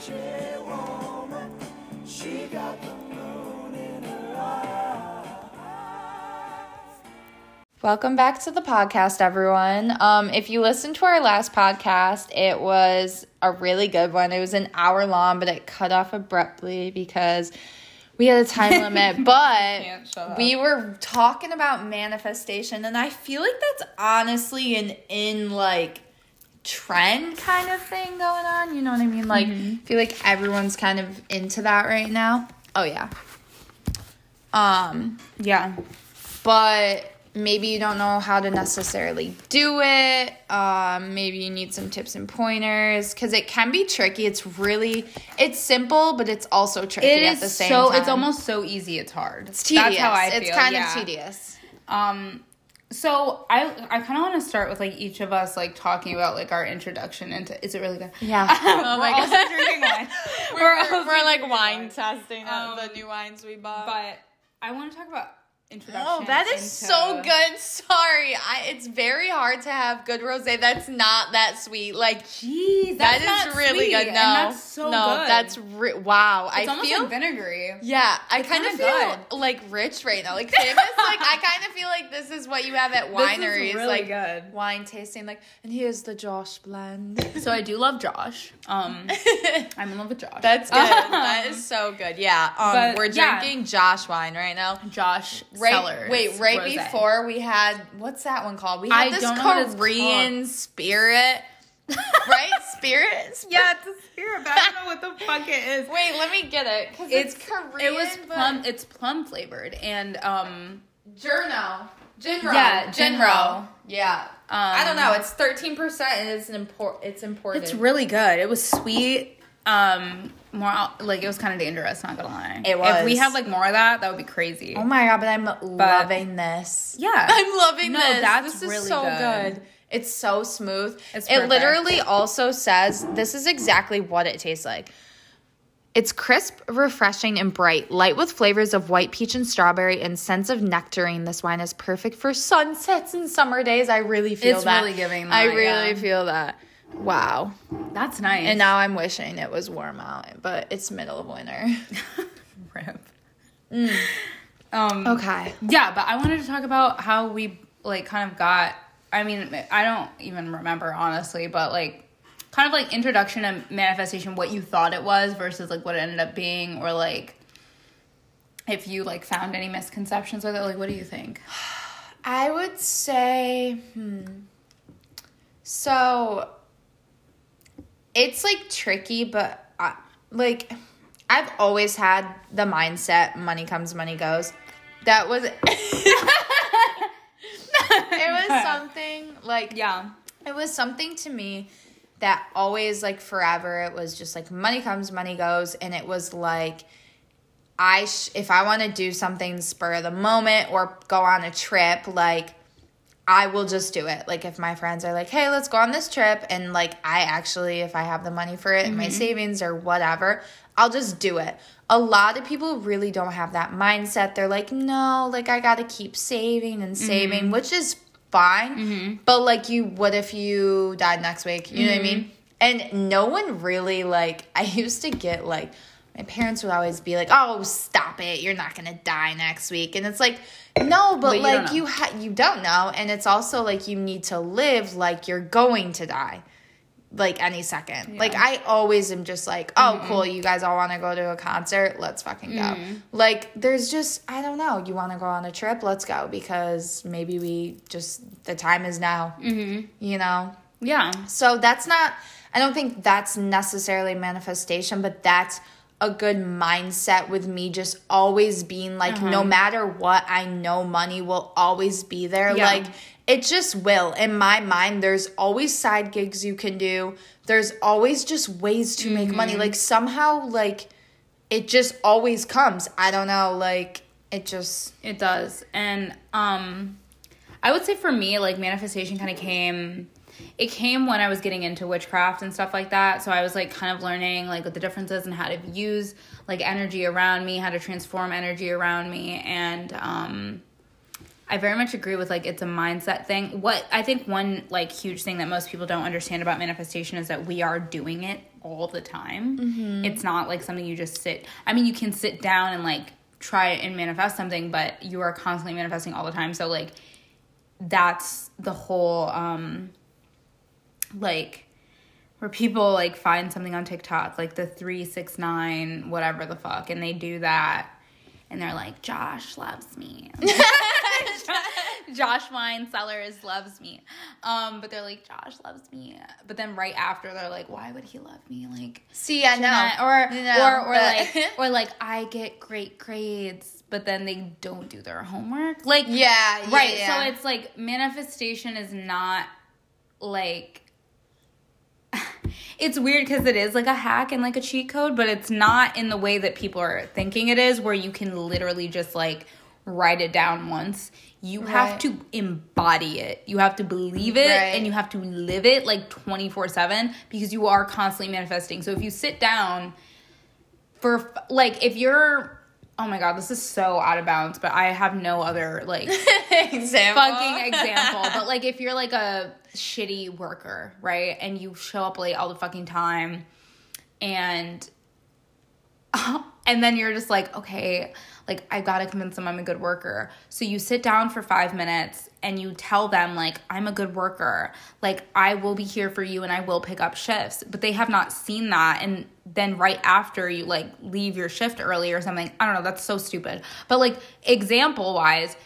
country woman. She got the moon in her eye. Welcome back to the podcast, everyone. Um, if you listened to our last podcast, it was a really good one. It was an hour long, but it cut off abruptly because we had a time limit. But we were talking about manifestation, and I feel like that's honestly an in like trend kind of thing going on. You know what I mean? Like, I feel like everyone's kind of into that right now. Oh yeah. Um, Yeah. but maybe you don't know how to necessarily do it. Um, maybe you need some tips and pointers because it can be tricky. It's really it's simple, but it's also tricky It at is the same so time. it's almost so easy it's hard. it's tedious. That's how I feel. it's kind yeah. of tedious. Um so I I kind of want to start with like each of us like talking about like our introduction into is it really good? Yeah. oh my we're also God. drinking wine. We're, also we're, like drinking wine testing Um, the new wines we bought. But I want to talk about introduction. Oh, that is into- so good. Sorry, I, it's very hard to have good rosé that's not that sweet. Like Jeez, that that's not really sweet, good. and No, that's so no, good. that's re- wow. it's I almost feel like vinegary. Yeah, I kind of feel like rich right now, like famous. like I kind of feel like this is what you have at wineries, really like good. wine tasting. Like, and here's the Josh blend. So I do love Josh. Um, I'm in love with Josh. That's good. that is so good. Yeah. Um, But, we're yeah. drinking Josh wine right now. Josh Right. Cellars. wait, right rosé. before we had what's that one called? We had I this don't know what it's Korean spirit, right? Spirit. Yeah, it's a spirit, but I don't know what the fuck it is. Wait, let me get it because it's, Korean. It was plum. It's plum flavored, and um, Journo. Jinro. Yeah, Jinro. Yeah. I don't know. It's thirteen percent, and it's an import. It's important. it's really good. It was sweet. Um, more like it was kind of dangerous. Not gonna lie. It was If we had like more of that, that would be crazy. Oh my god! But I'm loving this. Yeah. I'm loving No, this. that's this is really so good. good. It's so smooth. It's it literally also says this is exactly what it tastes like. It's crisp, refreshing, and bright, light with flavors of white peach and strawberry and scents of nectarine. This wine is perfect for sunsets and summer days. I really feel It's that. really giving I really yeah. feel that. Wow. That's nice. And now I'm wishing it was warm out, but it's middle of winter. Rip. Mm. Um. Okay. Yeah, but I wanted to talk about how we like kind of got. I mean, I don't even remember honestly, but like kind of like introduction and manifestation, what you thought it was versus like what it ended up being, or like if you like found any misconceptions with it. Like, what do you think? I would say, hmm. So it's like tricky, but I, like I've always had the mindset money comes, money goes. That was it was something like Yeah. it was something to me that always like forever it was just like money comes money goes and it was like i sh- if i want to do something spur of the moment or go on a trip like i will just do it. Like if my friends are like hey let's go on this trip and like i actually if i have the money for it in my mm-hmm. savings or whatever i'll just do it. A lot of people really don't have that mindset. They're like no like i gotta keep saving and saving mm-hmm. which is fine. Mm-hmm. But like you what if you died next week? You know what i mean? And no one really like i used to get like my parents would always be like oh stop it you're not gonna die next week and it's like no but, But you like you ha- you don't know and it's also like you need to live like you're going to die like any second. Like I always am just like, oh cool, you guys all want to go to a concert, let's fucking go. Like there's just I don't know, you want to go on a trip, let's go because maybe we just the time is now. Mm-hmm. You know. Yeah. So that's not I don't think that's necessarily manifestation, but that's a good mindset with me just always being like no matter what, I know money will always be there. Yeah. Like it just will. In my mind, there's always side gigs you can do. There's always just ways to make money. Like somehow like it just always comes. I don't know, like it just It does. And um I would say for me like manifestation kind of came it came when I was getting into witchcraft and stuff like that. So I was like kind of learning like what the differences and how to use like energy around me, how to transform energy around me and um I very much agree with like it's a mindset thing. What I think one like huge thing that most people don't understand about manifestation is that we are doing it all the time. Mm-hmm. It's not like something you just sit. I mean, you can sit down and like try and manifest something, but you are constantly manifesting all the time. So like that's the whole um like where people like find something on TikTok, like the 369 whatever the fuck and they do that and they're like Josh loves me. Josh Wine Cellars loves me. Um, but they're like, Josh loves me. But then right after they're like, why would he love me? Like See, I know. Jeanette- or No, or or but- like or like I get great grades, but then they don't do their homework. Like yeah, yeah, right. yeah. So it's like manifestation is not like it's weird because it is like a hack and like a cheat code, but it's not in the way that people are thinking it is, where you can literally just like write it down once. You have to embody it. You have to believe it Right. and you have to live it like 24 7 because you are constantly manifesting. So if you sit down for like, if you're, oh my God, this is so out of bounds, but I have no other like example. fucking example. But like if you're like a shitty worker, right? And you show up late all the fucking time and and then you're just like, okay, like I gotta convince them I'm a good worker. So you sit down for five minutes and you tell them like I'm a good worker. Like I will be here for you and I will pick up shifts. But they have not seen that and then right after you like leave your shift early or something. I don't know, that's so stupid. But like example wise,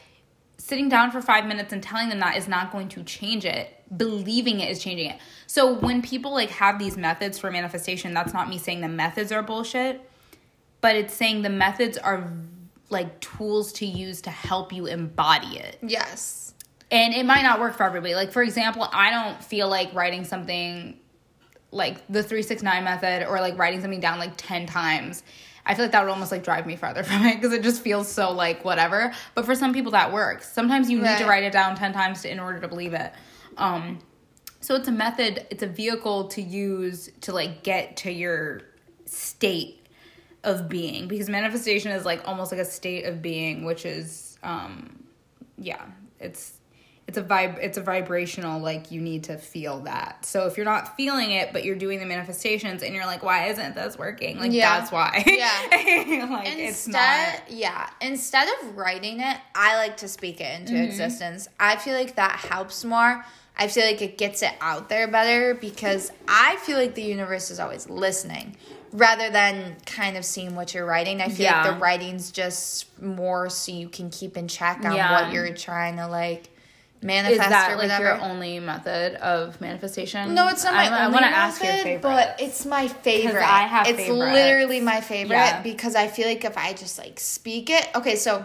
sitting down for five minutes and telling them that is not going to change it believing it is changing it. So when people like have these methods for manifestation that's not me saying the methods are bullshit but it's saying the methods are like tools to use to help you embody it. Yes. and it might not work for everybody. Like for example i don't feel like writing something like the 369 method or like writing something down like 10 times. I feel like that would almost like drive me farther from it because it just feels so like whatever. But for some people that works. Sometimes you need to write it down 10 times to, in order to believe it um so it's a method it's a vehicle to use to like get to your state of being because manifestation is like almost like a state of being which is um yeah it's it's a vibe it's a vibrational like you need to feel that so if you're not feeling it but you're doing the manifestations and you're like why isn't this working like Yeah. that's why Yeah. like it's Instead, not yeah, instead of writing it, I like to speak it into Mm-hmm. existence. I feel like that helps more. I feel like it gets it out there better because I feel like the universe is always listening rather than kind of seeing what you're writing. I feel Yeah. like the writing's just more so you can keep in check on Yeah. what you're trying to like manifest is that or like your only method of manifestation No, it's not my I, I only wanna method, ask your favorite but it's my favorite. I have it's favorites. literally my favorite Yeah. because I feel like if I just like speak it. Okay, so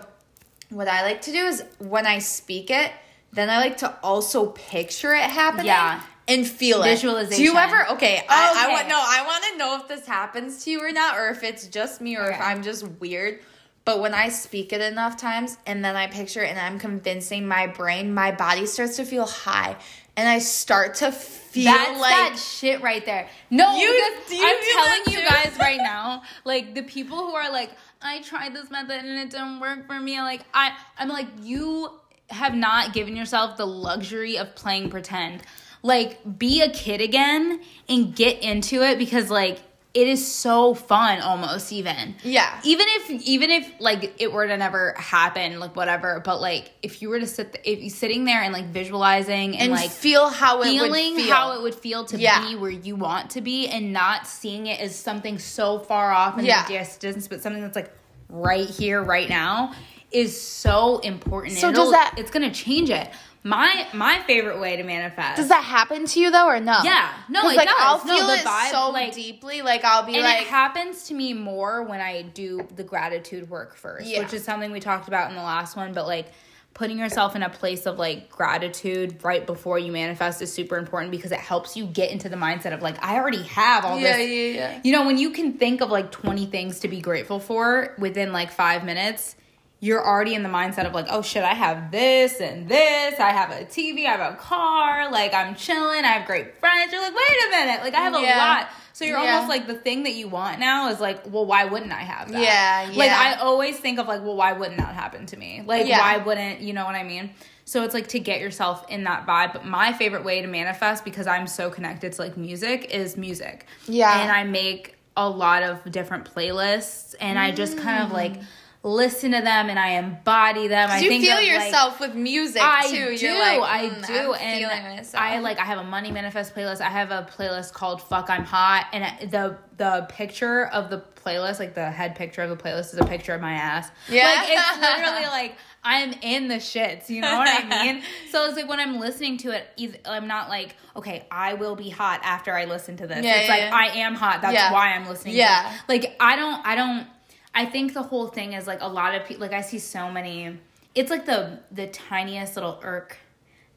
what I like to do is when I speak it, then I like to also picture it happening. Yeah. And feel it. Visualization. Do you ever? Okay, I, I Okay. want no. I want to know if this happens to you or not, or if it's just me, or if I'm just weird. But when I speak it enough times, and then I picture it, and I'm convincing my brain, my body starts to feel high, and I start to feel That's like that shit right there. No, You- do you I'm telling you guys right now, like the people who are like, I tried this method and it didn't work for me. Like I, I'm like, you have not given yourself the luxury of playing pretend. Like, be a kid again and get into it because like it is so fun almost even Yeah. even if even if like it were to never happen like whatever but like if you were to sit th- if you sitting there and like visualizing and, and like feel how it feeling would feel. how it would feel to Yeah. be where you want to be and not seeing it as something so far off in Yeah. the distance but something that's like right here right now is so important So does that- it's gonna change it my my favorite way to manifest Does that happen to you though, or no? Yeah. No, it like does. I'll No, feel the it vibe, so like- deeply. Like I'll be and like, it happens to me more when I do the gratitude work first, Yeah. which is something we talked about in the last one. But like putting yourself in a place of like gratitude right before you manifest is super important because it helps you get into the mindset of like, I already have all yeah, this. yeah, yeah. You know, when you can think of like 20 things to be grateful for within like five minutes, you're already in the mindset of like, oh shit, I have this and this. I have a TV, I have a car, like I'm chilling, I have great friends. You're like, wait a minute, like I have a lot. So you're Yeah. almost like the thing that you want now is like, well, why wouldn't I have that? Yeah, yeah. Like. I always think of like, well, why wouldn't that happen to me? Like Yeah. why wouldn't you know what I mean? So it's like to get yourself in that vibe. But my favorite way to manifest because I'm so connected to like music is music. Yeah. And I make a lot of different playlists and I just kind of like mm. Listen to them and I embody them. I you think feel of, like, yourself with music I too. do. Like, I "Mm, do. I'm and. I like. I have a money manifest playlist. I have a playlist called "Fuck I'm Hot," and the the picture of the playlist, like the head picture of the playlist, is a picture of my ass. Yeah. Like it's literally like I'm in the shits. You know what I mean? so it's like when I'm listening to it, I'm not like, okay, I will be hot after I listen to this. Yeah, it's yeah, like yeah. I am hot. That's why I'm listening. Yeah. To it. Like I don't. I don't. I think the whole thing is like a lot of people. Like I see so many. It's like the the tiniest little irk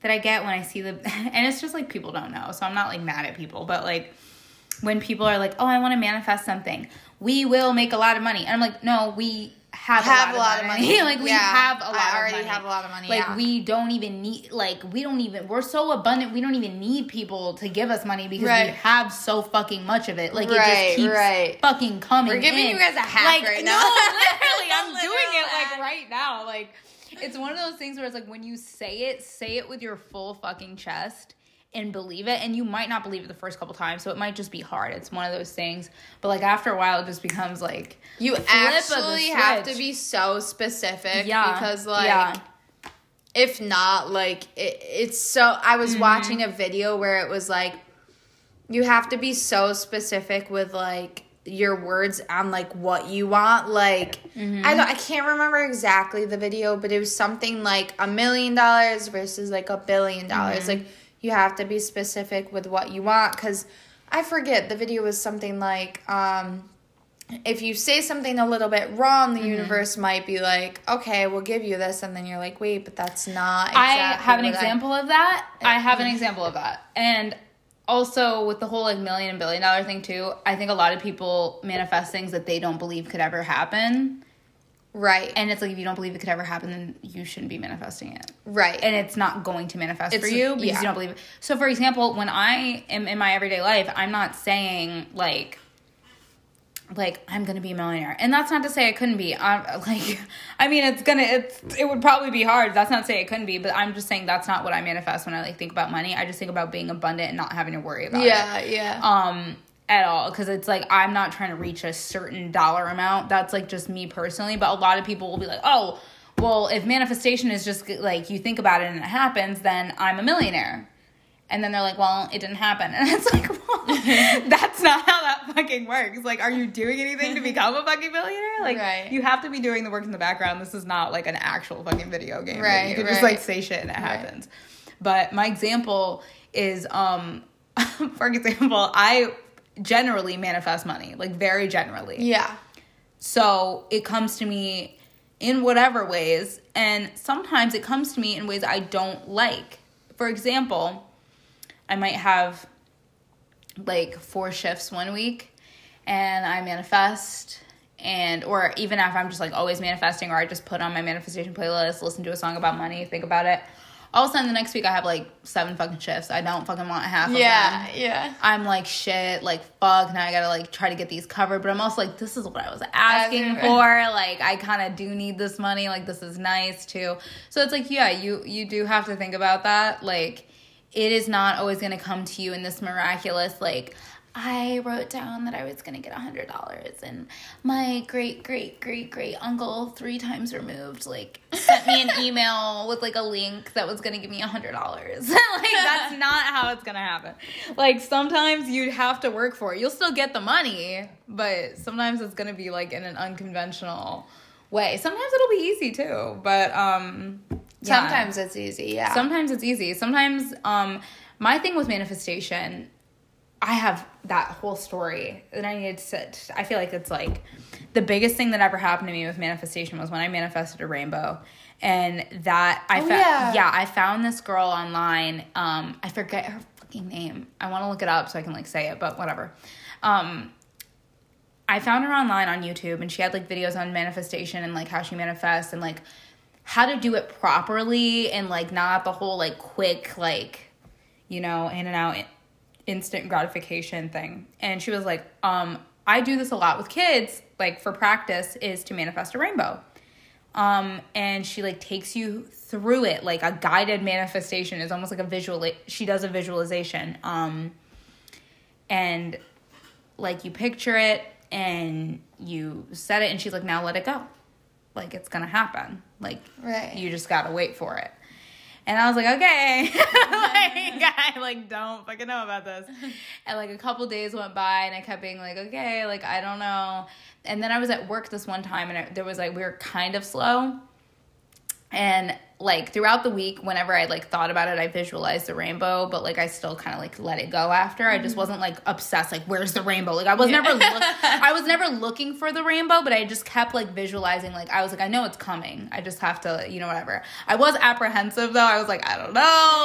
that I get when I see the, and it's just like people don't know. So I'm not like mad at people, but like when people are like, "Oh, I want to manifest something. We will make a lot of money," and I'm like, "No, we." Have, Have a lot, of money. like we Yeah. have a lot. I of already money. have a lot of money, Like yeah. we don't even need. Like we don't even. We're so abundant. We don't even need people to give us money because we have so fucking much of it. Like it just keeps right. fucking coming. We're giving in. you guys a hack like, right no, now. literally, I'm Literal doing it like right now. Like it's one of those things where it's like when you say it, say it with your full fucking chest and believe it. And you might not believe it the first couple times, so it might just be hard. It's one of those things. But like after a while, it just becomes like You actually have to be so specific Yeah, because like yeah. if not like it, it's so I was Mm-hmm. watching a video where it was like you have to be so specific with like your words on like what you want like Mm-hmm. I don't I can't remember exactly the video but it was something like a million dollars versus like a billion dollars Mm-hmm. like you have to be specific with what you want cuz I forget the video was something like um if you say something a little bit wrong, the Mm-hmm. universe might be like, okay, we'll give you this. And then you're like, wait, but that's not I have an what I- example of that. I have an example of that. And also with the whole like million and billion dollar thing too, I think a lot of people manifest things that they don't believe could ever happen. Right. And it's like if you don't believe it could ever happen, then you shouldn't be manifesting it. right. And it's not going to manifest for you because yeah. you don't believe it. So for example, when I am in my everyday life, I'm not saying like like I'm gonna be a millionaire, and that's not to say I couldn't be. I'm like, I mean, it's gonna, it's, it would probably be hard. That's not to say it couldn't be, but I'm just saying that's not what I manifest when I like think about money. I just think about being abundant and not having to worry about it yeah, yeah. um at all because it's like i'm not trying to reach a certain dollar amount. That's like just me personally but a lot of people will be like oh well if manifestation is just like you think about it and it happens then i'm a millionaire. And then they're like well it didn't happen. And it's like well that's not how that fucking works. Like are you doing anything to become a fucking millionaire? Like Right. you have to be doing the work in the background. This is not like an actual fucking video game Right, you can just like say shit and it happens. But my example is um for example i generally manifest money like very generally yeah. so it comes to me in whatever ways and sometimes it comes to me in ways i don't like for example i might have like four shifts one week and i manifest and or even if i'm just like always manifesting or i just put on my manifestation playlist listen to a song about money think about it all of a sudden the next week i have like seven fucking shifts i don't fucking want half of them Yeah, yeah. I'm like shit, like fuck. Now I gotta like try to get these covered, but I'm also like, this is what I was asking Asking for. Like I kind of do need this money. Like this is nice too. So it's like, yeah, you you do have to think about that. Like it is not always gonna come to you in this miraculous like. I wrote down that I was gonna get a hundred dollars, and my great great great great uncle three times removed like sent me an email with like a link that was gonna give me a hundred dollars. like that's not how it's gonna happen. Like sometimes you have to work for it. You'll still get the money, but sometimes it's gonna be like in an unconventional way. Sometimes it'll be easy too, but um, yeah. Sometimes it's easy, yeah. Sometimes it's easy. Sometimes um my thing with manifestation, I have that whole story that I needed to sit. I feel like it's like the biggest thing that ever happened to me with manifestation was when I manifested a rainbow. And that I Oh, found yeah. yeah, I found this girl online. Um I forget her fucking name. I want to look it up so I can like say it, but whatever. Um I found her online on YouTube and she had like videos on manifestation and like how she manifests and like how to do it properly and like not the whole like quick like you know in and out instant gratification thing. And she was like, um, I do this a lot with kids, like for practice, is to manifest a rainbow. Um, and she like takes you through it like a guided manifestation is almost like a visual she does a visualization. Um and like you picture it and you set it and she's like, now let it go. Like it's gonna happen. Like Right. you just gotta wait for it. And I was like, okay. like, I like don't fucking know about this. And like a couple days went by and I kept being like, okay, like I don't know. And then I was at work this one time and it, there was like we were kind of slow. And like throughout the week, whenever I like thought about it, I visualized the rainbow, but like I still kind of like let it go after. I just mm-hmm. wasn't like obsessed, like where's the rainbow? Like I was never, look- I was never looking for the rainbow, but I just kept like visualizing. Like I was like, I know it's coming. I just have to, you know, whatever. I was apprehensive though. I was like, I don't know,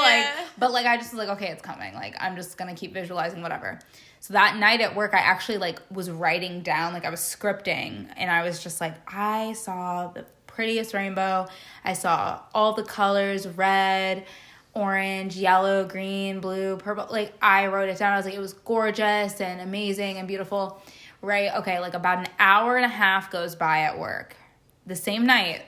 Yeah. like, but like I just was like, okay, it's coming. Like I'm just gonna keep visualizing whatever. So that night at work, I actually like was writing down, like I was scripting, and I was just like, I saw the prettiest rainbow. I saw all the colors red, orange, yellow, green, blue, purple. Like I wrote it down. I was like, it was gorgeous and amazing and beautiful. Right? Okay, like about an hour and a half goes by at work. The same night.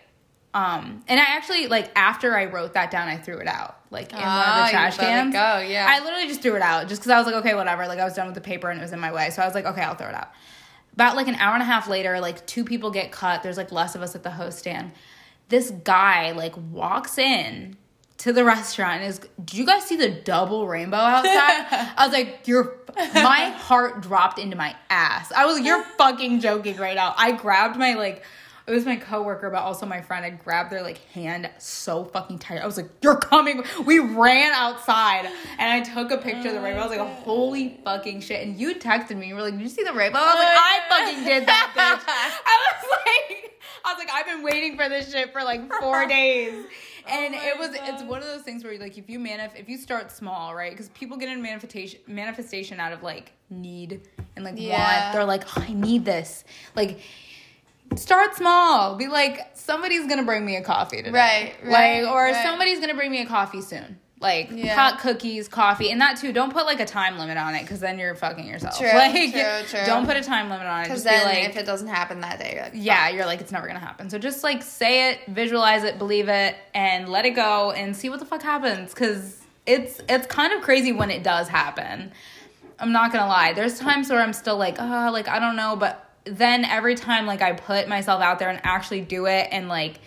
Um, and I actually like after I wrote that down, I threw it out like in one of Ah, the you trash cans. go, yeah. I literally just threw it out just because I was like, okay, whatever. Like I was done with the paper and it was in my way, so I was like, okay, I'll throw it out. About like an hour and a half later, like two people get cut. There's like less of us at the host stand. This guy like walks in to the restaurant and is, do you guys see the double rainbow outside? I was like, you're, my heart dropped into my ass. I was like, you're fucking joking right now. I grabbed my like, it was my coworker, but also my friend. I grabbed their like hand so fucking tight. I was like, "You're coming!" We ran outside, and I took a picture of the rainbow. I was like, oh. "Holy fucking shit!" And you texted me. You were like, "Did you see the rainbow?" I was like, "I fucking did that, bitch." I was like, "I was like, I've been waiting for this shit for like four days." Oh and it was it's one of those things where like if you manif if you start small, right? Because people get in manifestation manifestation out of like need and like Yeah. want. They're like, oh, I need this. Like start small. Be like, somebody's gonna bring me a coffee today. Right, right, Like, or right. somebody's gonna bring me a coffee soon. Like Yeah. hot cookies, coffee, and that too. Don't put like a time limit on it because then you're fucking yourself. True, like, true, true. Don't put a time limit on it. Because then be like, if it doesn't happen that day, you're like, yeah, you're like, it's never gonna happen. So just like say it, visualize it, believe it, and let it go and see what the fuck happens. Cause it's it's kind of crazy when it does happen. I'm not gonna lie. There's times where I'm still like, oh, like I don't know, but then every time like I put myself out there and actually do it and like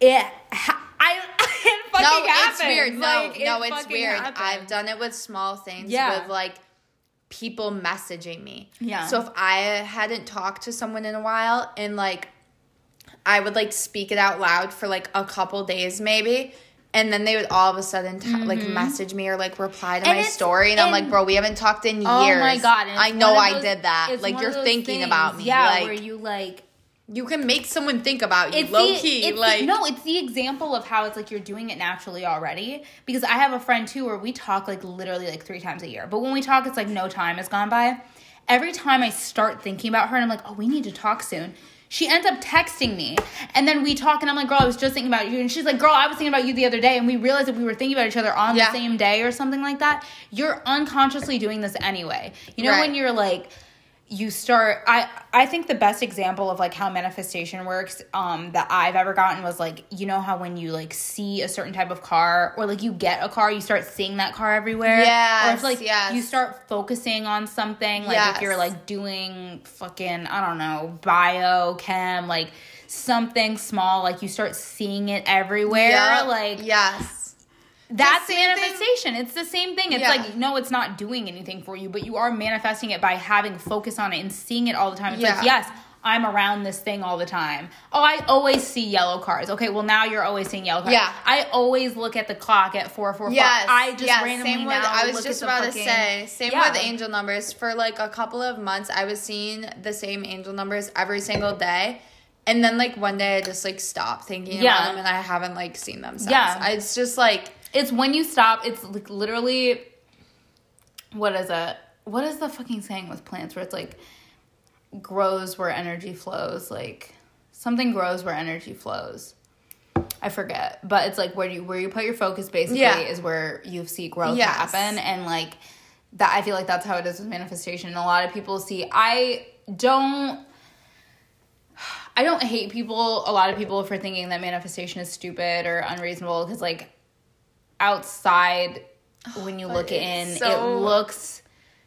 it ha- I it fucking no, happens. it's weird. No, Like, it no, it's weird. happens. I've done it with small things. Yeah. With like people messaging me. Yeah. So if I hadn't talked to someone in a while and like I would like speak it out loud for like a couple days maybe. And then they would all of a sudden t- like message me or like reply to Mm-hmm. And my story, and I'm like, "Bro, we haven't talked in years." Oh my god! I know of I did that. Like you're those thinking things, about me. Yeah, like where you like you can make someone think about you, it's low the, key. it's the- like no, it's the example of how it's like you're doing it naturally already. Because I have a friend too where we talk like literally like three times a year, but when we talk, it's like no time has gone by. Every time I start thinking about her, and I'm like, oh, we need to talk soon. She ends up texting me, and then we talk, and I'm like, girl, I was just thinking about you, and she's like, girl, I was thinking about you the other day, and we realized that we were thinking about each other on Yeah. the same day or something like that. You're unconsciously doing this anyway. You know Right. when you're like you start i i think the best example of like how manifestation works um that i've ever gotten was like you know how when you like see a certain type of car or like you get a car you start seeing that car everywhere Yeah. or Yes, if like yes. you start focusing on something like if you're like doing fucking i don't know bio chem like something small like you start seeing it everywhere Yeah, like yes. That's same thing- manifestation. It's the same thing. It's Yeah. like no, it's not doing anything for you, but you are manifesting it by having focus on it and seeing it all the time. It's like yes, I'm around this thing all the time. Oh, I always see yellow cars. Okay, well now you're always seeing yellow cars. Yeah. I always look at the clock at four four four. Yes, I just yes, randomly same now with, I was just about fucking- to say same Yeah. with angel numbers. For like a couple of months, I was seeing the same angel numbers every single day, and then like one day I just like stopped thinking Yeah. about them, and I haven't like seen them since. Yeah. It's just like It's when you stop. It's like literally. What is it? What is the fucking saying with plants where it's like grows where energy flows? Like something grows where energy flows. I forget, but it's like where you where you put your focus basically Yeah. is where you see growth Yes. happen, and like that I feel like that's how it is with manifestation. And a lot of people see I don't I don't hate people, a lot of people for thinking that manifestation is stupid or unreasonable because like outside when you but look in, so- it looks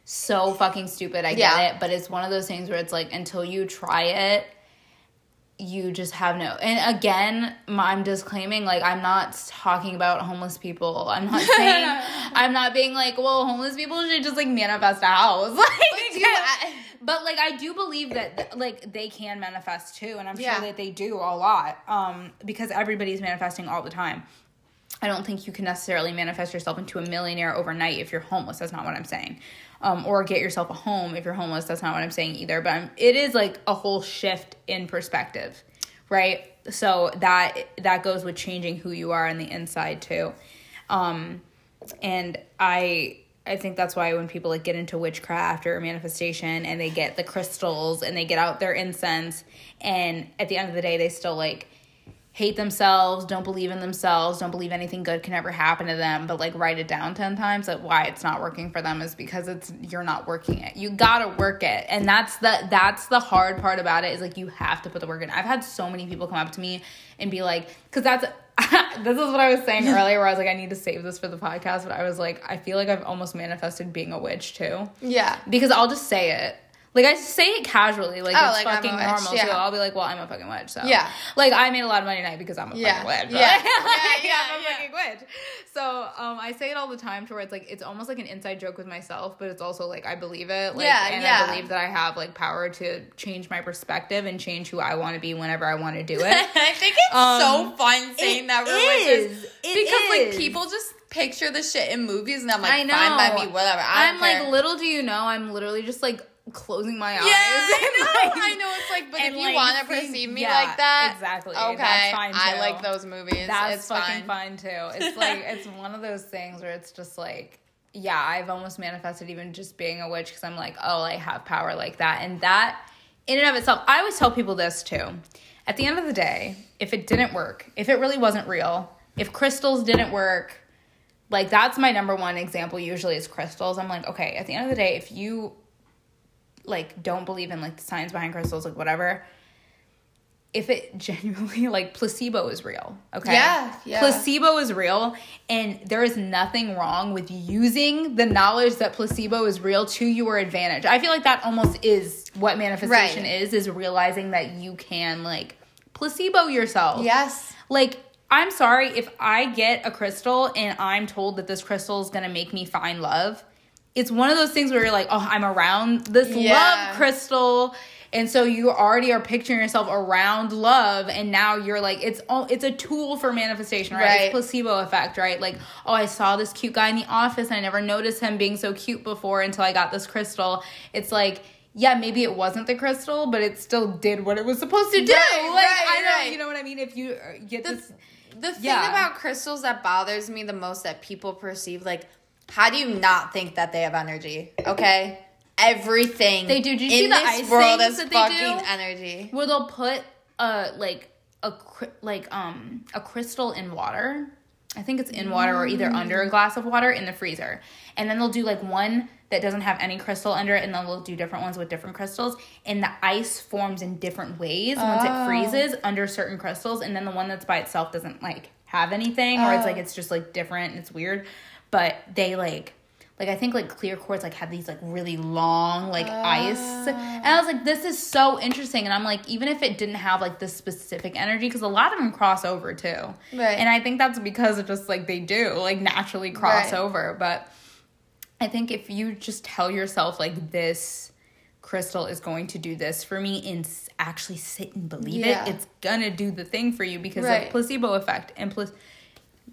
so fucking stupid. I get it, but it's one of those things where it's like until you try it, you just have no. And again, I'm disclaiming like I'm not talking about homeless people. I'm not saying I'm not being like, well, homeless people should just like manifest a house. Like, I- but like I do believe that like they can manifest too, and I'm Yeah. sure that they do a lot. Um, because everybody's manifesting all the time. I don't think you can necessarily manifest yourself into a millionaire overnight if you're homeless. That's not what I'm saying. Um, or get yourself a home if you're homeless. That's not what I'm saying either. But I'm, it is like a whole shift in perspective, right? So that that goes with changing who you are on the inside too. Um, and I I think that's why when people like get into witchcraft or manifestation and they get the crystals and they get out their incense and at the end of the day they still like hate themselves, don't believe in themselves, don't believe anything good can ever happen to them, but like write it down 10 times that why it's not working for them is because it's you're not working it. You got to work it. And that's the that's the hard part about it is like you have to put the work in. I've had so many people come up to me and be like cuz that's this is what I was saying earlier where I was like I need to save this for the podcast, but I was like I feel like I've almost manifested being a witch too yeah. because I'll just say it. Like I say it casually, like Oh, it's like, fucking normal yeah. too. I'll be like, "Well, I'm a fucking witch." So Yeah. like I made a lot of money tonight because I'm a Yeah. fucking witch. Yeah. Like, Yeah, yeah, I'm a yeah. fucking witch. So um, I say it all the time to where it's like it's almost like an inside joke with myself, but it's also like I believe it. Like, Yeah, and yeah. I believe that I have like power to change my perspective and change who I want to be whenever I want to do it. I think it's Um, so fun saying that we're is. witches It because is. like people just picture the shit in movies, and I'm like, I know. fine by me, whatever. I I'm don't like, little do you know, I'm literally just like closing my eyes. yeah, I know. like, I know. It's like, but if you like, want to perceive me yeah, like that, exactly. Okay, That's fine, I like those movies. That's it's fucking fine. fine too. It's like it's one of those things where it's just like, yeah, I've almost manifested even just being a witch because I'm like, oh, I have power like that, and that in and of itself, I always tell people this too. At the end of the day, if it didn't work, if it really wasn't real, if crystals didn't work, like that's my number one example. Usually, is crystals. I'm like, okay, at the end of the day, if you like don't believe in like the science behind crystals, like whatever if it genuinely like placebo is real okay Yeah, yeah. placebo is real and there is nothing wrong with using the knowledge that placebo is real to your advantage i feel like that almost is what manifestation Right. is is realizing that you can like placebo yourself Yes. like i'm sorry if i get a crystal and i'm told that this crystal is going to make me find love it's one of those things where you're like oh i'm around this Yeah. love crystal and so you already are picturing yourself around love and now you're like it's all it's a tool for manifestation right, Right. it's placebo effect right like oh i saw this cute guy in the office and i never noticed him being so cute before until i got this crystal it's like yeah, maybe it wasn't the crystal, but it still did what it was supposed to do. Right, like right, I know, right. you know what I mean. If you uh, get The, this, the thing Yeah. about crystals that bothers me the most that people perceive, like, how do you not think that they have energy? Okay, everything They do. Did you in see the this ice world things is that they fucking do? energy. where they'll put a like a like um a crystal in water. I think it's in water or either under a glass of water in the freezer. And then they'll do like one that doesn't have any crystal under it and then they'll do different ones with different crystals and the ice forms in different ways once Oh. it freezes under certain crystals and then the one that's by itself doesn't like have anything or it's Oh. like it's just like different and it's weird. But they like like I think like clear quartz like have these like really long like ice. And I was like, this is so interesting. And I'm like, even if it didn't have like this specific energy, because a lot of them cross over too. Right. And I think that's because of just like they do like naturally cross Right. over. But I think if you just tell yourself like this crystal is going to do this for me and actually sit and believe Yeah. it, it's gonna do the thing for you because Right. of placebo effect and plus.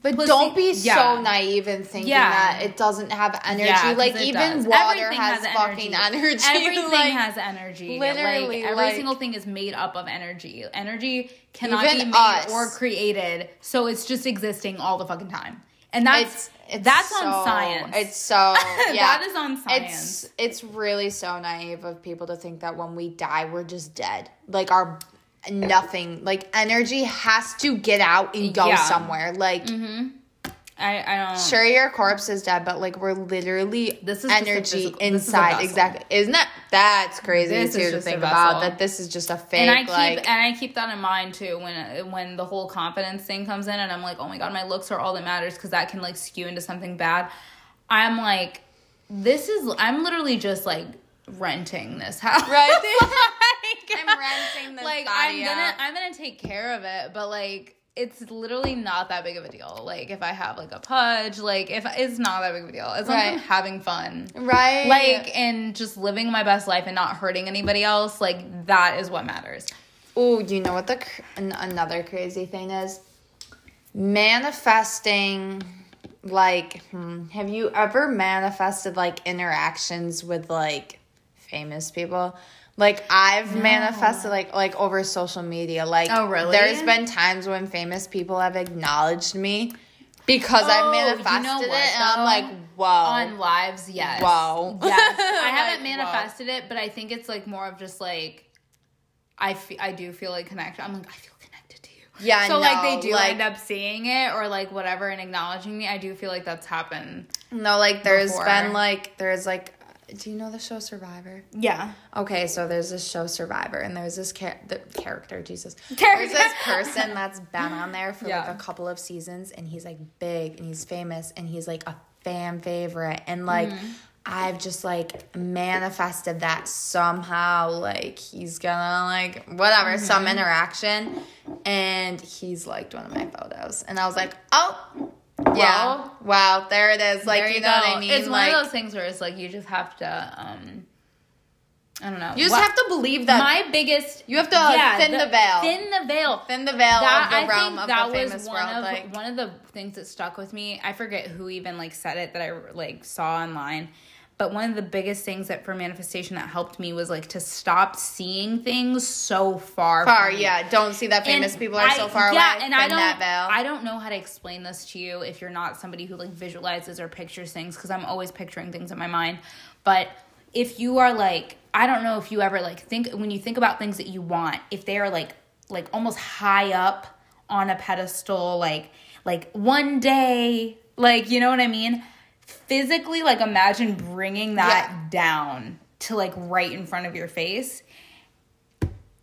But don't be yeah. so naive in thinking Yeah. that it doesn't have energy. Yeah, like even does. water Everything has, fucking energy. Everything like, has energy. literally, like every like- single thing is made up of energy. Energy cannot be made us. or created, so it's just existing all the fucking time. And that's it's, it's that's so, on science. It's so yeah. That is on science. It's it's really so naive of people to think that when we die we're just dead. Like our nothing like energy has to get out and go Yeah. somewhere. Like mm-hmm. I I don't. Sure, your corpse is dead, but like we're literally This is energy physical- this is inside. Exactly, isn't that that's crazy This is too to think about? That this is just a fake. and I keep like, and I keep that in mind too when when the whole confidence thing comes in and I'm like, oh my god, my looks are all that matters because that can like skew into something bad. I'm like, this is I'm literally just like renting this house, Right. Like, I'm renting this like I'm gonna out. I'm gonna take care of it, but like. It's literally not that big of a deal. Like if I have like a pudge, like if it's not that big of a deal. As long as I'm having fun, right, like and just living my best life and not hurting anybody else, like that is what matters. Oh, you know what the cr- an- another crazy thing is? Manifesting like hmm, have you ever manifested like interactions with like famous people? Like I've manifested like like over social media. Like Oh, really? There's been times when famous people have acknowledged me because Oh, I you know manifested what, it and I'm like, whoa. on lives yes Wow. yes i haven't Like, manifested it but i think it's like more of just like i fe- i do feel like connection i'm like i feel connected to you Yeah, so like they do like- end up seeing it or like whatever and acknowledging me i do feel like that's happened no, like there's Before. been like there's like do you know the show Survivor? yeah Okay, so there's this show Survivor, and there's this char- the character Jesus. Character. There's this person that's been on there for Yeah. like a couple of seasons, and he's like big and he's famous and he's like a fan favorite, and like Mm-hmm. I've just like manifested that somehow, like he's gonna like whatever some Mm-hmm. interaction, and he's liked one of my photos, and I was like, oh. Yeah. Well, wow. There it is. Like there you, know what I mean. it's like one of those things where it's like you just have to um i don't know you just What- have to believe that my biggest You have to thin the veil. thin the veil thin the veil that of the I realm think of that the was one world. of like one of the things that stuck with me. I forget who even like said it that I like saw online, but one of the biggest things that for manifestation that helped me was like to stop seeing things so far. far, yeah. Don't see that famous And people are so far yeah, away. and I don't. I don't know how to explain this to you if you're not somebody who like visualizes or pictures things because I'm always picturing things in my mind. But if you are like, I don't know if you ever like think when you think about things that you want, if they are like like almost high up on a pedestal, like like one day, like you know what I mean. Physically, like imagine bringing that Yeah. down to like right in front of your face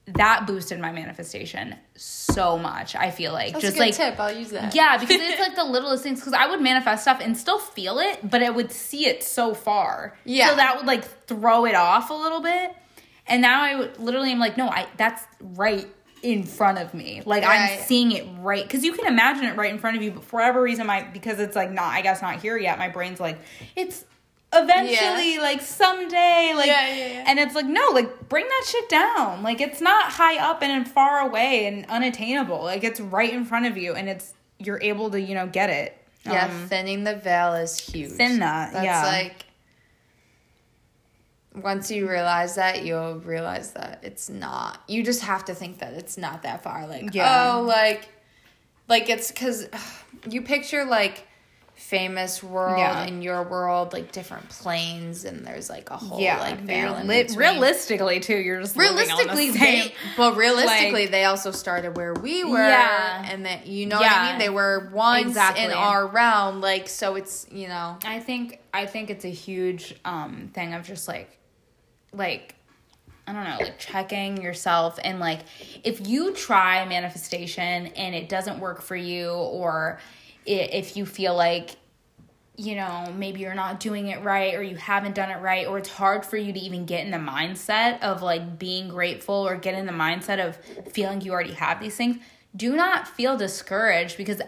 that boosted my manifestation so much. I feel like That's just like tip. I'll use that. yeah, because it's like the littlest things. Because I would manifest stuff and still feel it, but I would see it so far. Yeah. so that would like throw it off a little bit. And now I would literally am like, no, I that's right in front of me. Like Right. I'm seeing it right because you can imagine it right in front of you, but for whatever reason, my because it's like not, I guess not here yet. My brain's like, it's eventually like someday like Yeah, yeah, yeah. and it's like no like bring that shit down like it's not high up and far away and unattainable like it's right in front of you and it's you're able to you know get it Yeah, Um, thinning the veil is huge. Thin that, That's yeah. like once you realize that, you'll realize that it's not. You just have to think that it's not that far. Like, Yeah. oh, like, like it's because you picture like famous world Yeah. in your world, like different planes, and there's like a whole yeah like realistically too you're just the realistically same- they but realistically like- they also started where we were Yeah. and that you know what i mean they were once Exactly. in our realm like so it's you know I think I think it's a huge um thing of just like like I don't know, like checking yourself and like if you try manifestation and it doesn't work for you or if you feel like you know, maybe you're not doing it right or you haven't done it right or it's hard for you to even get in the mindset of like being grateful or get in the mindset of feeling you already have these things, do not feel discouraged because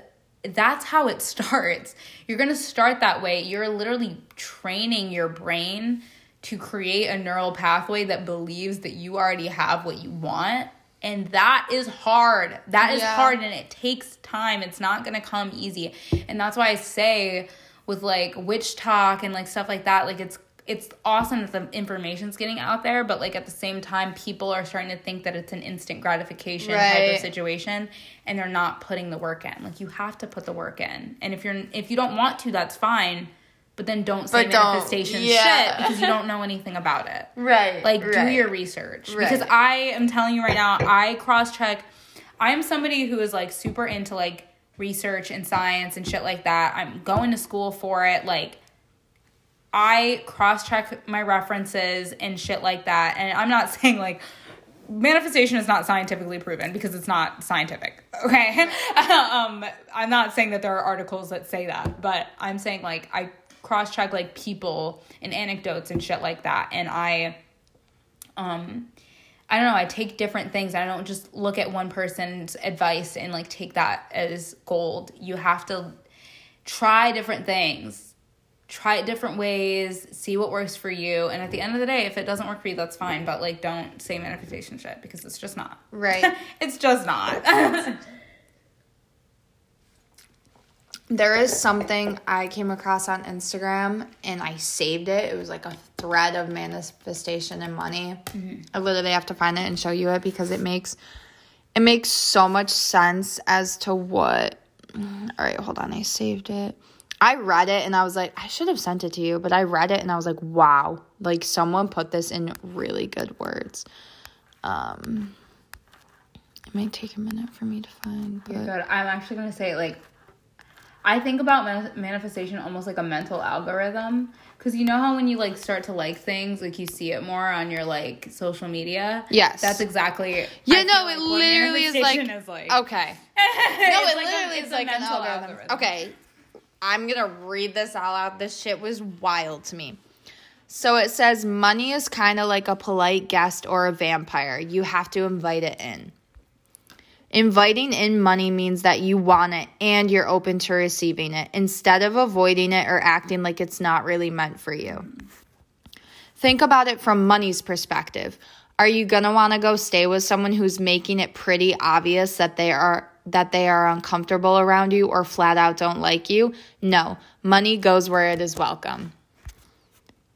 that's how it starts. You're going to start that way. You're literally training your brain to create a neural pathway that believes that you already have what you want. And that is hard. That is Yeah. hard and it takes time. It's not going to come easy. And that's why I say with like witch talk and like stuff like that, like it's it's awesome that the information's getting out there, but like at the same time, people are starting to think that it's an instant gratification type Right. of situation, and they're not putting the work in. Like you have to put the work in, and if you're if you don't want to, that's fine. But then don't say But don't- manifestation yeah. shit because you don't know anything about it. right Like do your research because I am telling you right now, I cross check. I am somebody who is like super into like research and science and shit like that. I'm going to school for it. Like, I cross check my references and shit like that. And I'm not saying like manifestation is not scientifically proven because it's not scientific. Okay. um, I'm not saying that there are articles that say that, but I'm saying like I cross check like people and anecdotes and shit like that. And I, um, I don't know, I take different things. I don't just look at one person's advice and like take that as gold. You have to try different things, try it different ways, see what works for you. And at the end of the day, if it doesn't work for you, that's fine. But like, don't say manifestation shit because it's just not. Right. it's just not. There is something I came across on Instagram and I saved it. It was like a thread of manifestation and money. I literally have to find it and show you it because it makes it makes so much sense as to what All right, hold on. I saved it. I read it and I was like, I should have sent it to you, but I read it and I was like, wow, like someone put this in really good words. Um it might take a minute for me to find, but You're good. I'm actually gonna say like, I think about man- manifestation almost like a mental algorithm. Cause you know how when you like start to like things, like you see it more on your like social media. Yes. that's exactly. Yeah, I no, it what literally is like, is like. okay. No, it like literally it's is a like mental algorithm. Okay, I'm gonna read this all out. This shit was wild to me. So it says money is kind of like a polite guest or a vampire. You have to invite it in. Inviting in money means that you want it and you're open to receiving it instead of avoiding it or acting like it's not really meant for you. Think about it from money's perspective. Are you going to want to go stay with someone who's making it pretty obvious that they are that they are uncomfortable around you or flat out don't like you? No. Money goes where it is welcome.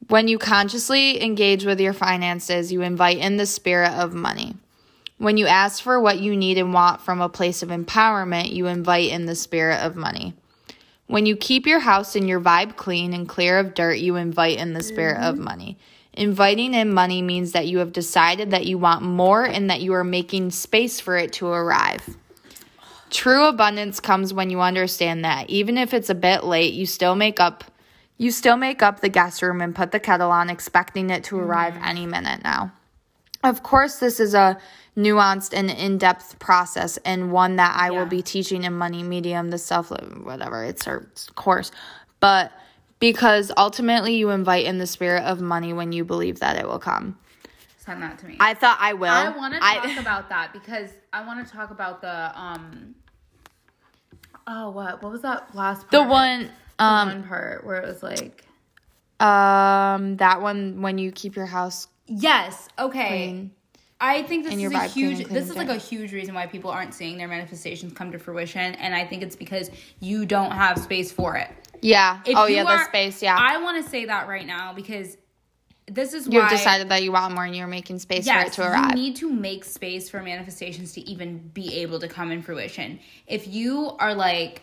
When you consciously engage with your finances, you invite in the spirit of money. When you ask for what you need and want from a place of empowerment, you invite in the spirit of money. When you keep your house and your vibe clean and clear of dirt, you invite in the spirit of mm-hmm. money. Inviting in money means that you have decided that you want more and that you are making space for it to arrive. True abundance comes when you understand that even if it's a bit late, you still make up you still make up the guest room and put the kettle on expecting it to arrive mm-hmm. any minute now. Of course, this is a nuanced and in-depth process and one that I Yeah. will be teaching in Money Medium, the self whatever it's our course. But because ultimately you invite in the spirit of money when you believe that it will come. Send that to me. I thought I will. I want to talk I- about that because I want to talk about the um. Oh, what? What was that last part? the one The um one part where it was like. um that one when you keep your house Yes. Okay. clean. I think this is a clean huge. clean This is like a huge reason why people aren't seeing their manifestations come to fruition, and I think it's because you don't have space for it. Yeah. If oh yeah, the space, yeah. I want to say that right now because this is You've decided that you want more and you're making space for it to arrive. you need to make space for manifestations to even be able to come in fruition. If you are like,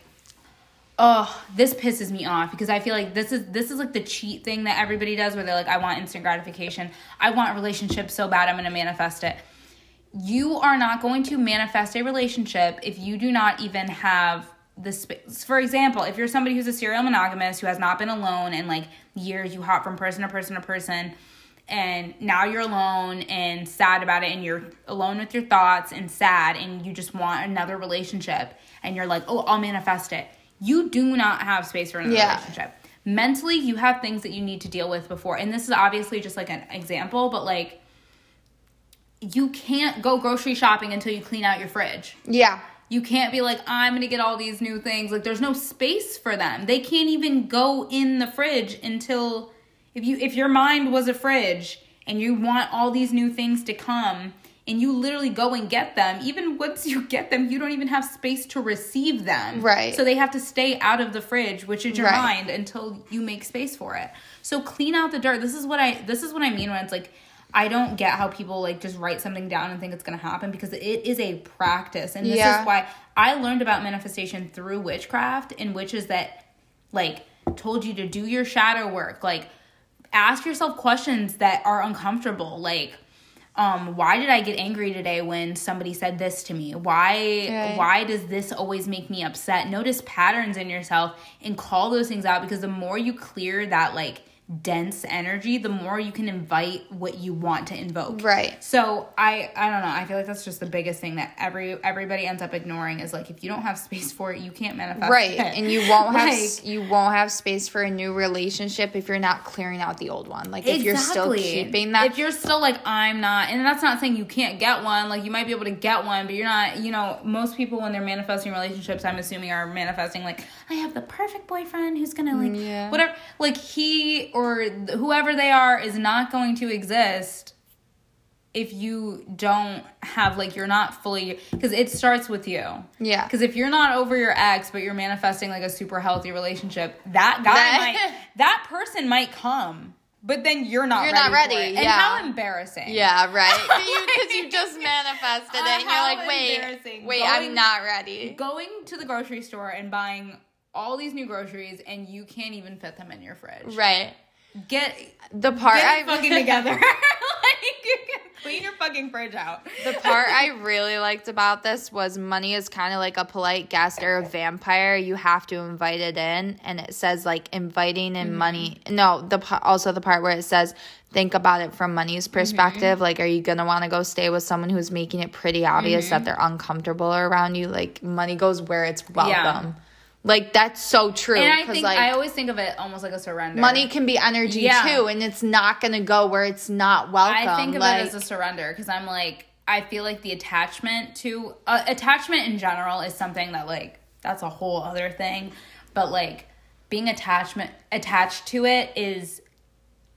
oh, this pisses me off because I feel like this is this is like the cheat thing that everybody does where they're like, I want instant gratification. I want a relationship so bad I'm gonna manifest it. You are not going to manifest a relationship if you do not even have the space. For example, if you're somebody who's a serial monogamous who has not been alone in like years, you hop from person to person to person, and now you're alone and sad about it, and you're alone with your thoughts and sad, and you just want another relationship, and you're like, oh, I'll manifest it. You do not have space for another Yeah. relationship. Mentally, you have things that you need to deal with before, and this is obviously just like an example, but like you can't go grocery shopping until you clean out your fridge. yeah. You can't be like, I'm gonna get all these new things. Like there's no space for them. They can't even go in the fridge until if you if your mind was a fridge and you want all these new things to come and you literally go and get them, even once you get them, you don't even have space to receive them. Right. So they have to stay out of the fridge, which is your Right. mind, until you make space for it. So clean out the dirt. This is what I this is what I mean when it's like I don't get how people like just write something down and think it's gonna happen because it is a practice. And this Yeah. is why I learned about manifestation through witchcraft and witches that like told you to do your shadow work, like ask yourself questions that are uncomfortable, like um why did i get angry today when somebody said this to me why Right. why does this always make me upset notice patterns in yourself and call those things out because the more you clear that like dense energy the more you can invite what you want to invoke Right. so i i don't know i feel like that's just the biggest thing that every everybody ends up ignoring is like if you don't have space for it you can't manifest Right. it. And you won't have Like- you won't have space for a new relationship if you're not clearing out the old one. Like if you're still keeping that If you're still like, I'm not, and that's not saying you can't get one. Like you might be able to get one, but you're not. You know, most people when they're manifesting relationships, I'm assuming are manifesting like, I have the perfect boyfriend who's gonna like mm, Yeah. whatever. Like he or whoever they are is not going to exist if you don't have like you're not fully because it starts with you. Yeah. Because if you're not over your ex, but you're manifesting like a super healthy relationship, that guy That- might, that person might come, but then you're not. You're ready not ready, it. And yeah. how embarrassing. Yeah, right. Because you, just manifested it, and you're like, wait, wait, Going- I'm not ready. Going to the grocery store and buying all these new groceries, and you can't even fit them in your fridge. Right. Get The part get I fucking together. like, you can clean your fucking fridge out. The part I really liked about this was money is kind of like a polite guest or a vampire. You have to invite it in, and it says like inviting and money. Mm-hmm. No, the also the part where it says think about it from money's mm-hmm. perspective. Like, are you gonna want to go stay with someone who's making it pretty obvious that mm-hmm. they're uncomfortable around you? Like, money goes where it's welcome. Like that's so true. And I think like, I always think of it almost like a surrender. money can be energy Yeah. too, and it's not gonna go where it's not welcome. I think of like, it as a surrender because I'm like, I feel like the attachment to uh, attachment in general is something that like that's a whole other thing, but like being attachment attached to it is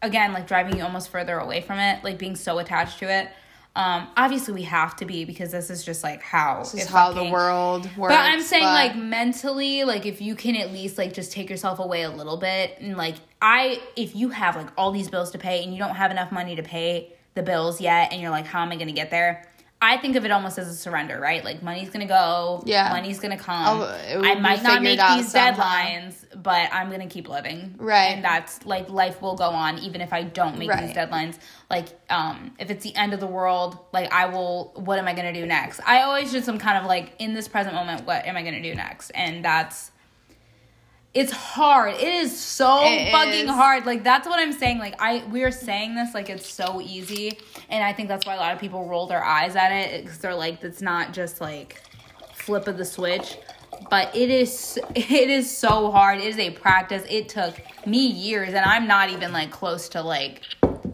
again like driving you almost further away from it, like being so attached to it. Um, obviously we have to be because this is just like how this is how the world works. but I'm saying but- like mentally, like if you can at least like just take yourself away a little bit and like I if you have like all these bills to pay and you don't have enough money to pay the bills yet and you're like how am I going to get there? I think of it almost as a surrender, right? Like money's to go, Yeah. money's to come. I might not make these somehow. deadlines, but I'm to keep living. Right. And that's like life will go on even if I don't make these deadlines. Like um if it's the end of the world, like I will what am I to do next? I always just am kind of like in this present moment what am I to do next? And that's it's hard. It is so It fucking is. hard. Like that's what I'm saying. Like I we are saying this like it's so easy, and I think that's why a lot of people roll their eyes at it because they're like, it's not just like flip of the switch. But it is it is so hard. It is a practice. It took me years, and I'm not even like close to like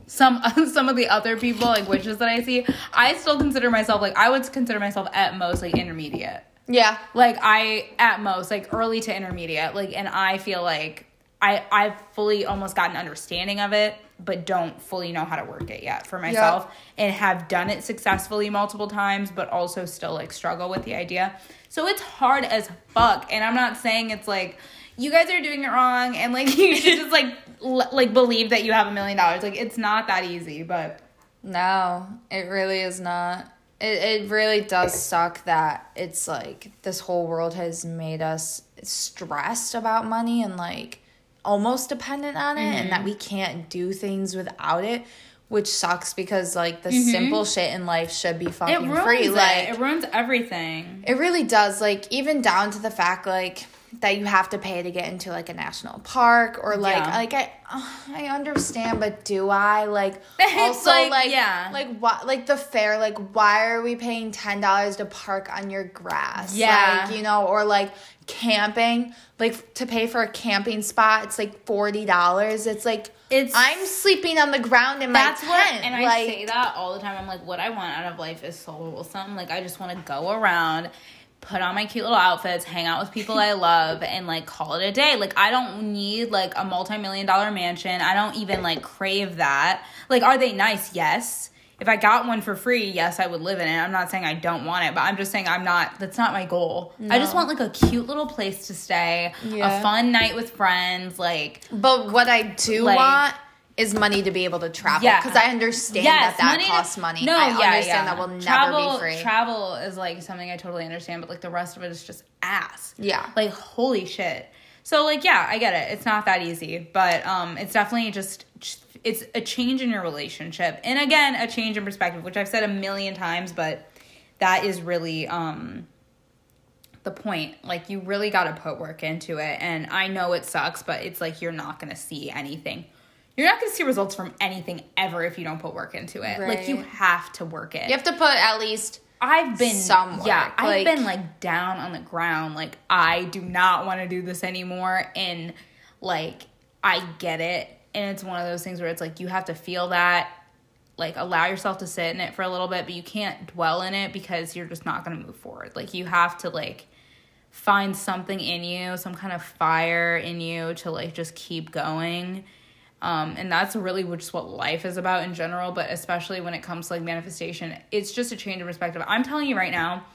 some some of the other people like witches that I see. I still consider myself like I would consider myself at most like intermediate yeah, like i at most like early to intermediate like and i feel like i i've fully almost got an understanding of it but don't fully know how to work it yet for myself and have done it successfully multiple times but also still like struggle with the idea. So it's hard as fuck and i'm not saying it's like you guys are doing it wrong and like you should just like l- like believe that you have a million dollars. Like it's not that easy but no, it really is not. It it really does suck that it's like this whole world has made us stressed about money and like almost dependent on it, and Mm-hmm. that we can't do things without it. Which sucks because like the simple shit in life should be Mm-hmm. fucking free. it. Like it ruins everything It really does. Like even down to the fact like that you have to pay to get into like a national park or like Yeah. like I uh, I understand, but do I like It's also like, like, yeah. like what like the fair like why are we paying ten dollars to park on your grass? Yeah. like you know or like camping like to pay for a camping spot it's like forty dollars. It's like It's- I'm sleeping on the ground in my That's tent. what, and I say that all the time. I'm like, what I want out of life is so wholesome. Like, I just want to go around, put on my cute little outfits, hang out with people I love, and like call it a day. Like, I don't need like a multi million dollar mansion. I don't even like crave that. Like, are they nice? Yes. If I got one for free, yes, I would live in it. I'm not saying I don't want it, but I'm just saying I'm not. That's not my goal. I just want like a cute little place to stay, Yeah. a fun night with friends, like But what I do Like- want is money to be able to travel Yeah. because I understand Yes, that that money to- costs money. No, I yeah, understand yeah. that will never travel, be free. Travel is like something I totally understand, but like the rest of it is just ass. Yeah. Like holy shit. So like yeah, I get it. It's not that easy, but um, it's definitely just, just it's a change in your relationship. And again, a change in perspective, which I've said a million times, but that is really um the point. Like you really got to put work into it. And I know it sucks, but it's like you're not going to see anything. You're not going to see results from anything ever if you don't put work into it. Like you have to work it. You have to put at least I've been some yeah, work, I've been like down on the ground. Like I do not want to do this anymore, and like I get it, and it's one of those things where it's like you have to feel that, like allow yourself to sit in it for a little bit, but you can't dwell in it because you're just not going to move forward. Like you have to like find something in you, some kind of fire in you to like just keep going. Um, and that's really just what life is about in general, but especially when it comes to like manifestation, it's just a change of perspective. I'm telling you right now,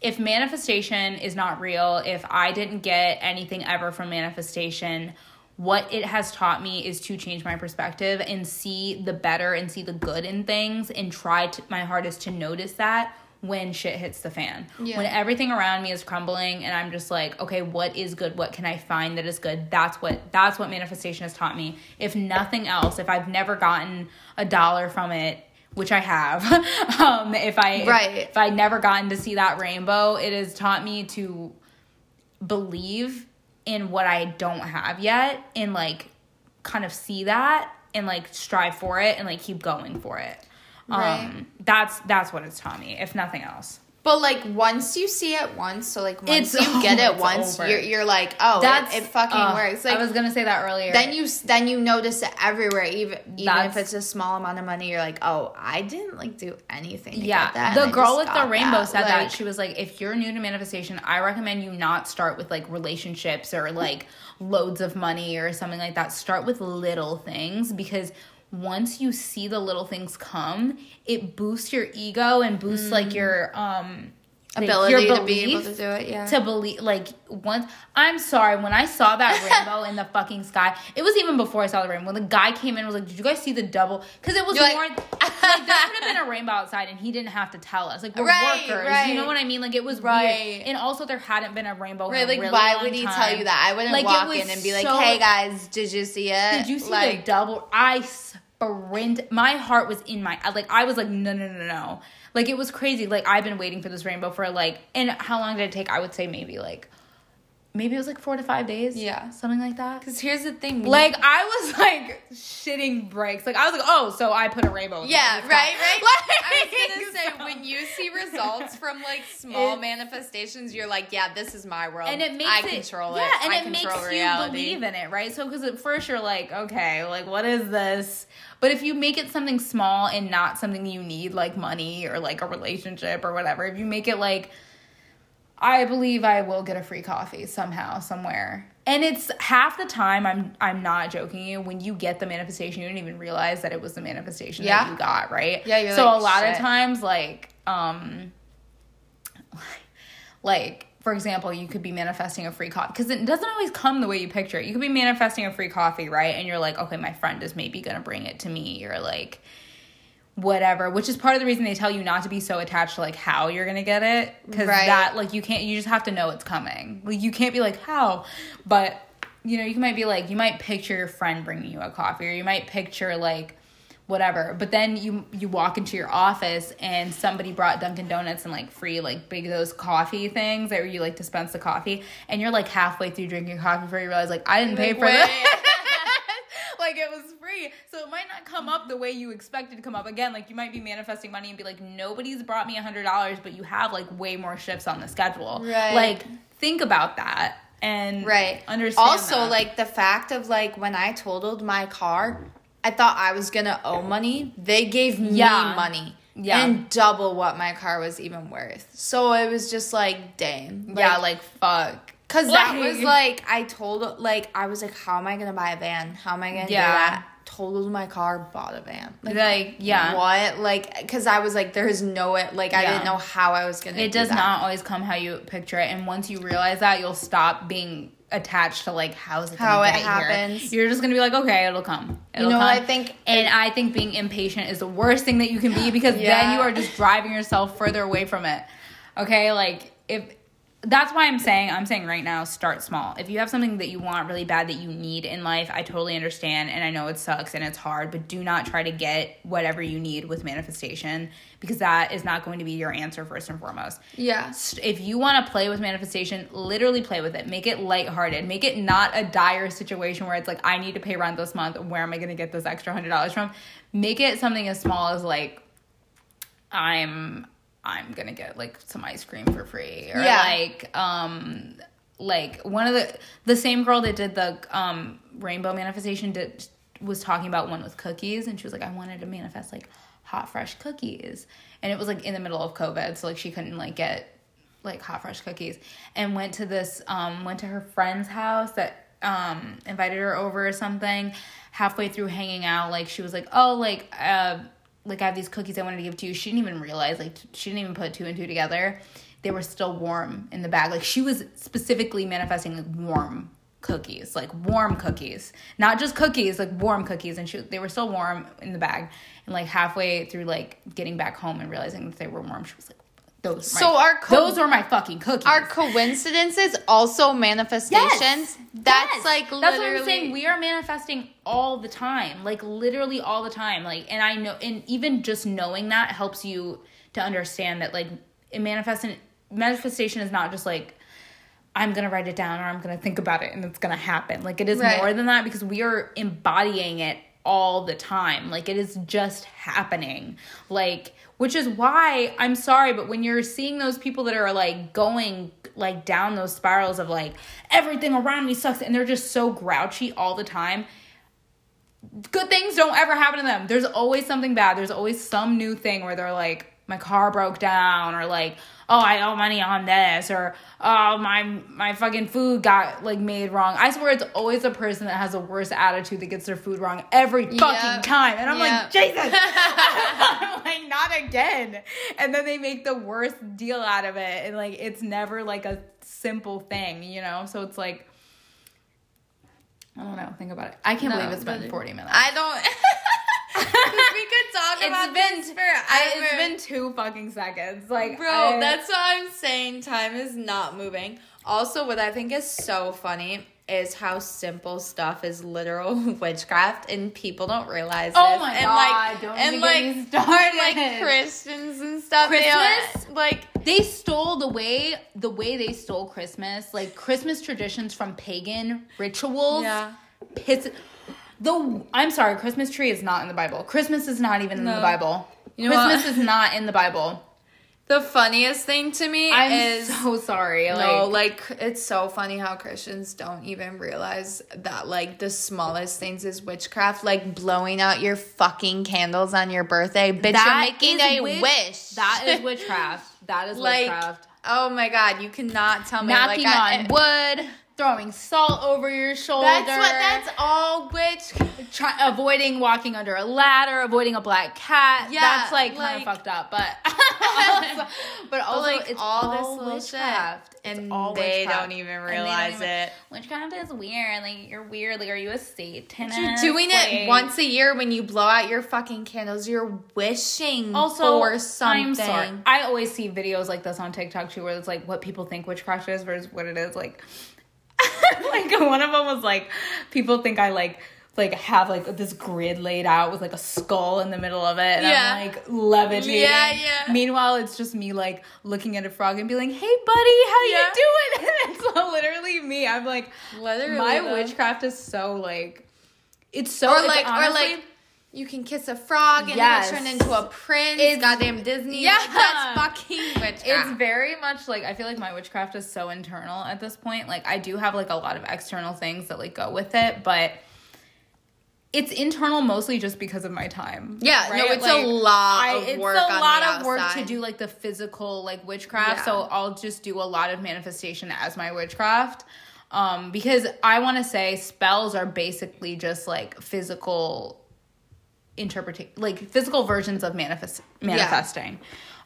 if manifestation is not real, if I didn't get anything ever from manifestation, what it has taught me is to change my perspective and see the better and see the good in things and try to, my hardest to notice that when shit hits the fan. Yeah. When everything around me is crumbling and I'm just like, okay, what is good? What can I find that is good? That's what that's what manifestation has taught me. If nothing else, if I've never gotten a dollar from it, which I have, um, if I Right. if, if I never gotten to see that rainbow, it has taught me to believe in what I don't have yet and like kind of see that and like strive for it and like keep going for it. Right. Um that's that's what it's taught me, if nothing else. But like once you see it once, so like once It's- you get it once, over. you're you're like, oh, That's it, it fucking uh, works. Like I was gonna say that earlier. then you then you notice it everywhere, even even if it's a small amount of money. You're like, oh, I didn't like do anything. To yeah, get that, the girl with the rainbow that. said Like, that she was like, if you're new to manifestation, I recommend you not start with like relationships or like loads of money or something like that. Start with little things because once you see the little things come, it boosts your ego and boosts like your um Mm. Ability your to be able to do it. Yeah. to believe like once i'm sorry when i saw that rainbow in the fucking sky it was even before i saw the rainbow when the guy came in and was like did you guys see the double because it was You're like- more like, there could have been a rainbow outside and he didn't have to tell us like we're Right, workers right. you know what i mean like it was Right. weird and also there hadn't been a rainbow Right, like really why would he time. tell you that? I wouldn't Like, walk in and be like, so- "Hey guys, did you see it? did you see like, the double i sprint my heart was in my like i was like no no no no like it was crazy like i've been waiting for this rainbow for like and how long did it take i would say maybe like maybe it was like four to five days Yeah. something like that Because here's the thing, like i was like shitting breaks. like i was like oh so i put a rainbow in Yeah, right, right. Like, I was gonna say so- when you see results from like small It's- manifestations, you're like, yeah, this is my world, and it makes I it control yeah, it. and I it makes control you believe in it, right? So because at first you're like, okay, like what is this? But if you make it something small and not something you need, like money or like a relationship or whatever, if you make it like, I believe I will get a free coffee somehow, somewhere. And it's half the time I'm I'm not joking you. When you get the manifestation, you don't even realize that it was the manifestation Yeah. that you got, right? Yeah, so like, a lot of times, like, um, like for example you could be manifesting a free coffee because it doesn't always come the way you picture it. You could be manifesting a free coffee right? And you're like okay my friend is maybe gonna bring it to me or like whatever which is part of the reason they tell you not to be so attached to like how you're gonna get it because Right. that like you can't you just have to know it's coming. Like you can't be like how? But you know you might be like you might picture your friend bringing you a coffee or you might picture like whatever. But then you you walk into your office and somebody brought Dunkin' Donuts and like free like big those coffee things that you like dispense the coffee, and you're like halfway through drinking coffee before you realize like I didn't pay Like, for that. like it was free, so it might not come up the way you expected to come up. Again, like you might be manifesting money and be like, nobody's brought me a hundred dollars, but you have like way more shifts on the schedule. Right. Like think about that and Right. understand. Also, that. like the fact of like when I totaled my car, I thought I was gonna owe money. They gave me Yeah. money. Yeah. And double what my car was even worth. So it was just like, dang. yeah, like fuck. Cause that was like I told like I was like, how am I gonna buy a van? How am I gonna Yeah. do that? Totaled my car, bought a van. Like, Like yeah. what? Like, cause I was like, there's no it. Like, I didn't know how I was gonna. It do does that. not always come how you picture it, and once you realize that, you'll stop being attached to like how is it How it get here? happens. You're just gonna be like, okay, it'll come. It'll know what come. I think? And I think being impatient is the worst thing that you can be because then you are just driving yourself further away from it. Okay, like if that's why I'm saying I'm saying right now start small. If you have something that you want really bad that you need in life, I totally understand and I know it sucks and it's hard, but do not try to get whatever you need with manifestation because that is not going to be your answer first and foremost. Yeah. If you want to play with manifestation, literally play with it. Make it lighthearted. Make it not a dire situation where it's like I need to pay rent this month. Where am I going to get this extra $100 from? Make it something as small as like I'm I'm gonna get like some ice cream for free or Yeah. like um like one of the the same girl that did the um rainbow manifestation did was talking about one with cookies and she was like I wanted to manifest like hot fresh cookies and it was like in the middle of COVID so like she couldn't like get like hot fresh cookies and went to this um went to her friend's house that um invited her over or something halfway through hanging out like she was like oh like uh like I have these cookies I wanted to give to you. She didn't even realize like she didn't even put two and two together. They were still warm in the bag. Like she was specifically manifesting like warm cookies like warm cookies. Not just cookies like warm cookies. And she they were still warm in the bag. And like halfway through like getting back home and realizing that they were warm she was like those So my, are co- those are my fucking cookies Are coincidences also manifestations? Yes. That's Yes. like literally. that's what I'm saying. We are manifesting all the time, like literally all the time. Like, and I know, and even just knowing that helps you to understand that like manifesting manifestation is not just like I'm gonna write it down or I'm gonna think about it and it's gonna happen. Like it is Right. more than that because we are embodying it all the time. Like it is just happening. Like which is why I'm sorry, but when you're seeing those people that are like going like down those spirals of like everything around me sucks and they're just so grouchy all the time, good things don't ever happen to them. There's always something bad. There's always some new thing where they're like, my car broke down, or like, oh, I owe money on this, or oh, my my fucking food got like made wrong. I swear it's always a person that has a worse attitude that gets their food wrong every fucking Yep. time. And I'm Yep. like, Jesus, I'm like, not again. And then they make the worst deal out of it. And like it's never like a simple thing, you know? So it's like I don't know. Think about it. I can't No, believe it's been 40 minutes. I don't. we could talk about been this I, it's been two fucking seconds. Like, Bro, I- that's what I'm saying. Time is not moving. Also, what I think is so funny is how simple stuff is literal witchcraft, and people don't realize. Oh this. my and God, Like, don't and like, started. like Christians and stuff. they Christmas? like they stole the way the way they stole Christmas, like Christmas traditions from pagan rituals. Yeah. Piss the I'm sorry, Christmas tree is not in the Bible. Christmas is not even in the Bible. You know? Christmas is not in the Bible. the funniest thing to me I'm is so sorry. Like, no, like it's so funny how Christians don't even realize that like the smallest things is witchcraft, like blowing out your fucking candles on your birthday. Bitch, that you're making a witch- wish. That is witchcraft. That is like witchcraft. oh my god, you cannot tell me Knocking like I- on wood, throwing salt over your shoulder. That's what that's all witch. try, avoiding walking under a ladder, avoiding a black cat. Yeah, that's like, kind of fucked up, but also, but also like it's all all this little witchcraft, shit, and all they witchcraft. don't even they don't realize even- it. Witchcraft is weird. Like you're weird. Like are you a Satanist? You're doing it once a year when you blow out your fucking candles. You're wishing Also, for something. I always see videos like this on TikTok too, where it's like what people think witchcraft is versus what it is. Like, like one of them was like, people think I like like have like this grid laid out with like a skull in the middle of it, and Yeah. I'm like levitating. Yeah, yeah. Meanwhile, it's just me like looking at a frog and being like, "Hey, buddy, how Yeah. you doing?" And it's literally me. I'm like, Literally, my though. witchcraft is so like, it's so or like honestly- or like you can kiss a frog and Yes. it'll turn into a prince. It's- goddamn Disney. Yeah. That's fucking witchcraft. It's very much like I feel like my witchcraft is so internal at this point. Like I do have like a lot of external things that like go with it, but it's internal mostly just because of my time. Yeah, no, it's a lot of it's work a on lot of work to do like the physical like witchcraft. Yeah. So I'll just do a lot of manifestation as my witchcraft. Um, because I want to say spells are basically just like physical interpretation, like physical versions of manifest manifesting,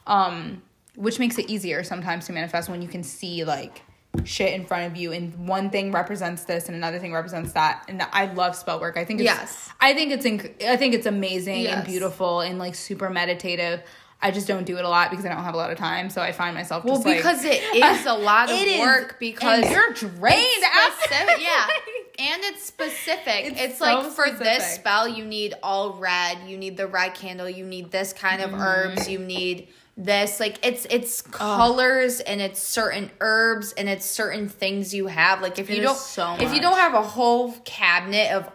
um, which makes it easier sometimes to manifest when you can see like shit in front of you and one thing represents this and another thing represents that and i love spell work i think it's Yes. i think it's inc- i think it's amazing and beautiful and like super meditative I just don't do it a lot because I don't have a lot of time. So I find myself Well, just like- because it is a lot of is, work because you're drained after. specific, yeah. And it's specific. It's It's, so like for this spell, you need all red. You need the red candle. You need this kind of Mm-hmm. herbs. You need this. Like it's it's colors and it's certain herbs and it's certain things you have. Like if It you don't so if you don't have a whole cabinet of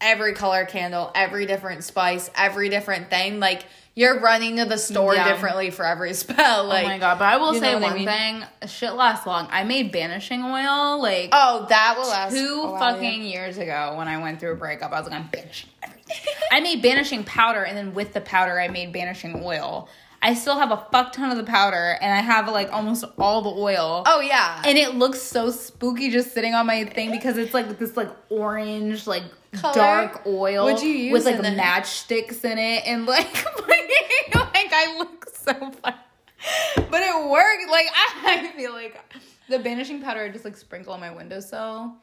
every color candle, every different spice, every different thing, like you're running to the store Yeah. differently for every spell. Like oh my god! But I will say what I one mean? thing: shit lasts long. I made banishing oil like Oh, that will last two a while, yeah. fucking years ago when I went through a breakup. I was like, I'm banishing everything. I made banishing powder, and then with the powder, I made banishing oil. I still have a fuck ton of the powder, and I have like almost all the oil. Oh yeah. And it looks so spooky just sitting on my thing because it's like this like orange like Color? dark oil What'd you use with like it? matchsticks in it and like like I look so fun. But it worked. Like I feel like the banishing powder I just like sprinkle on my windowsill.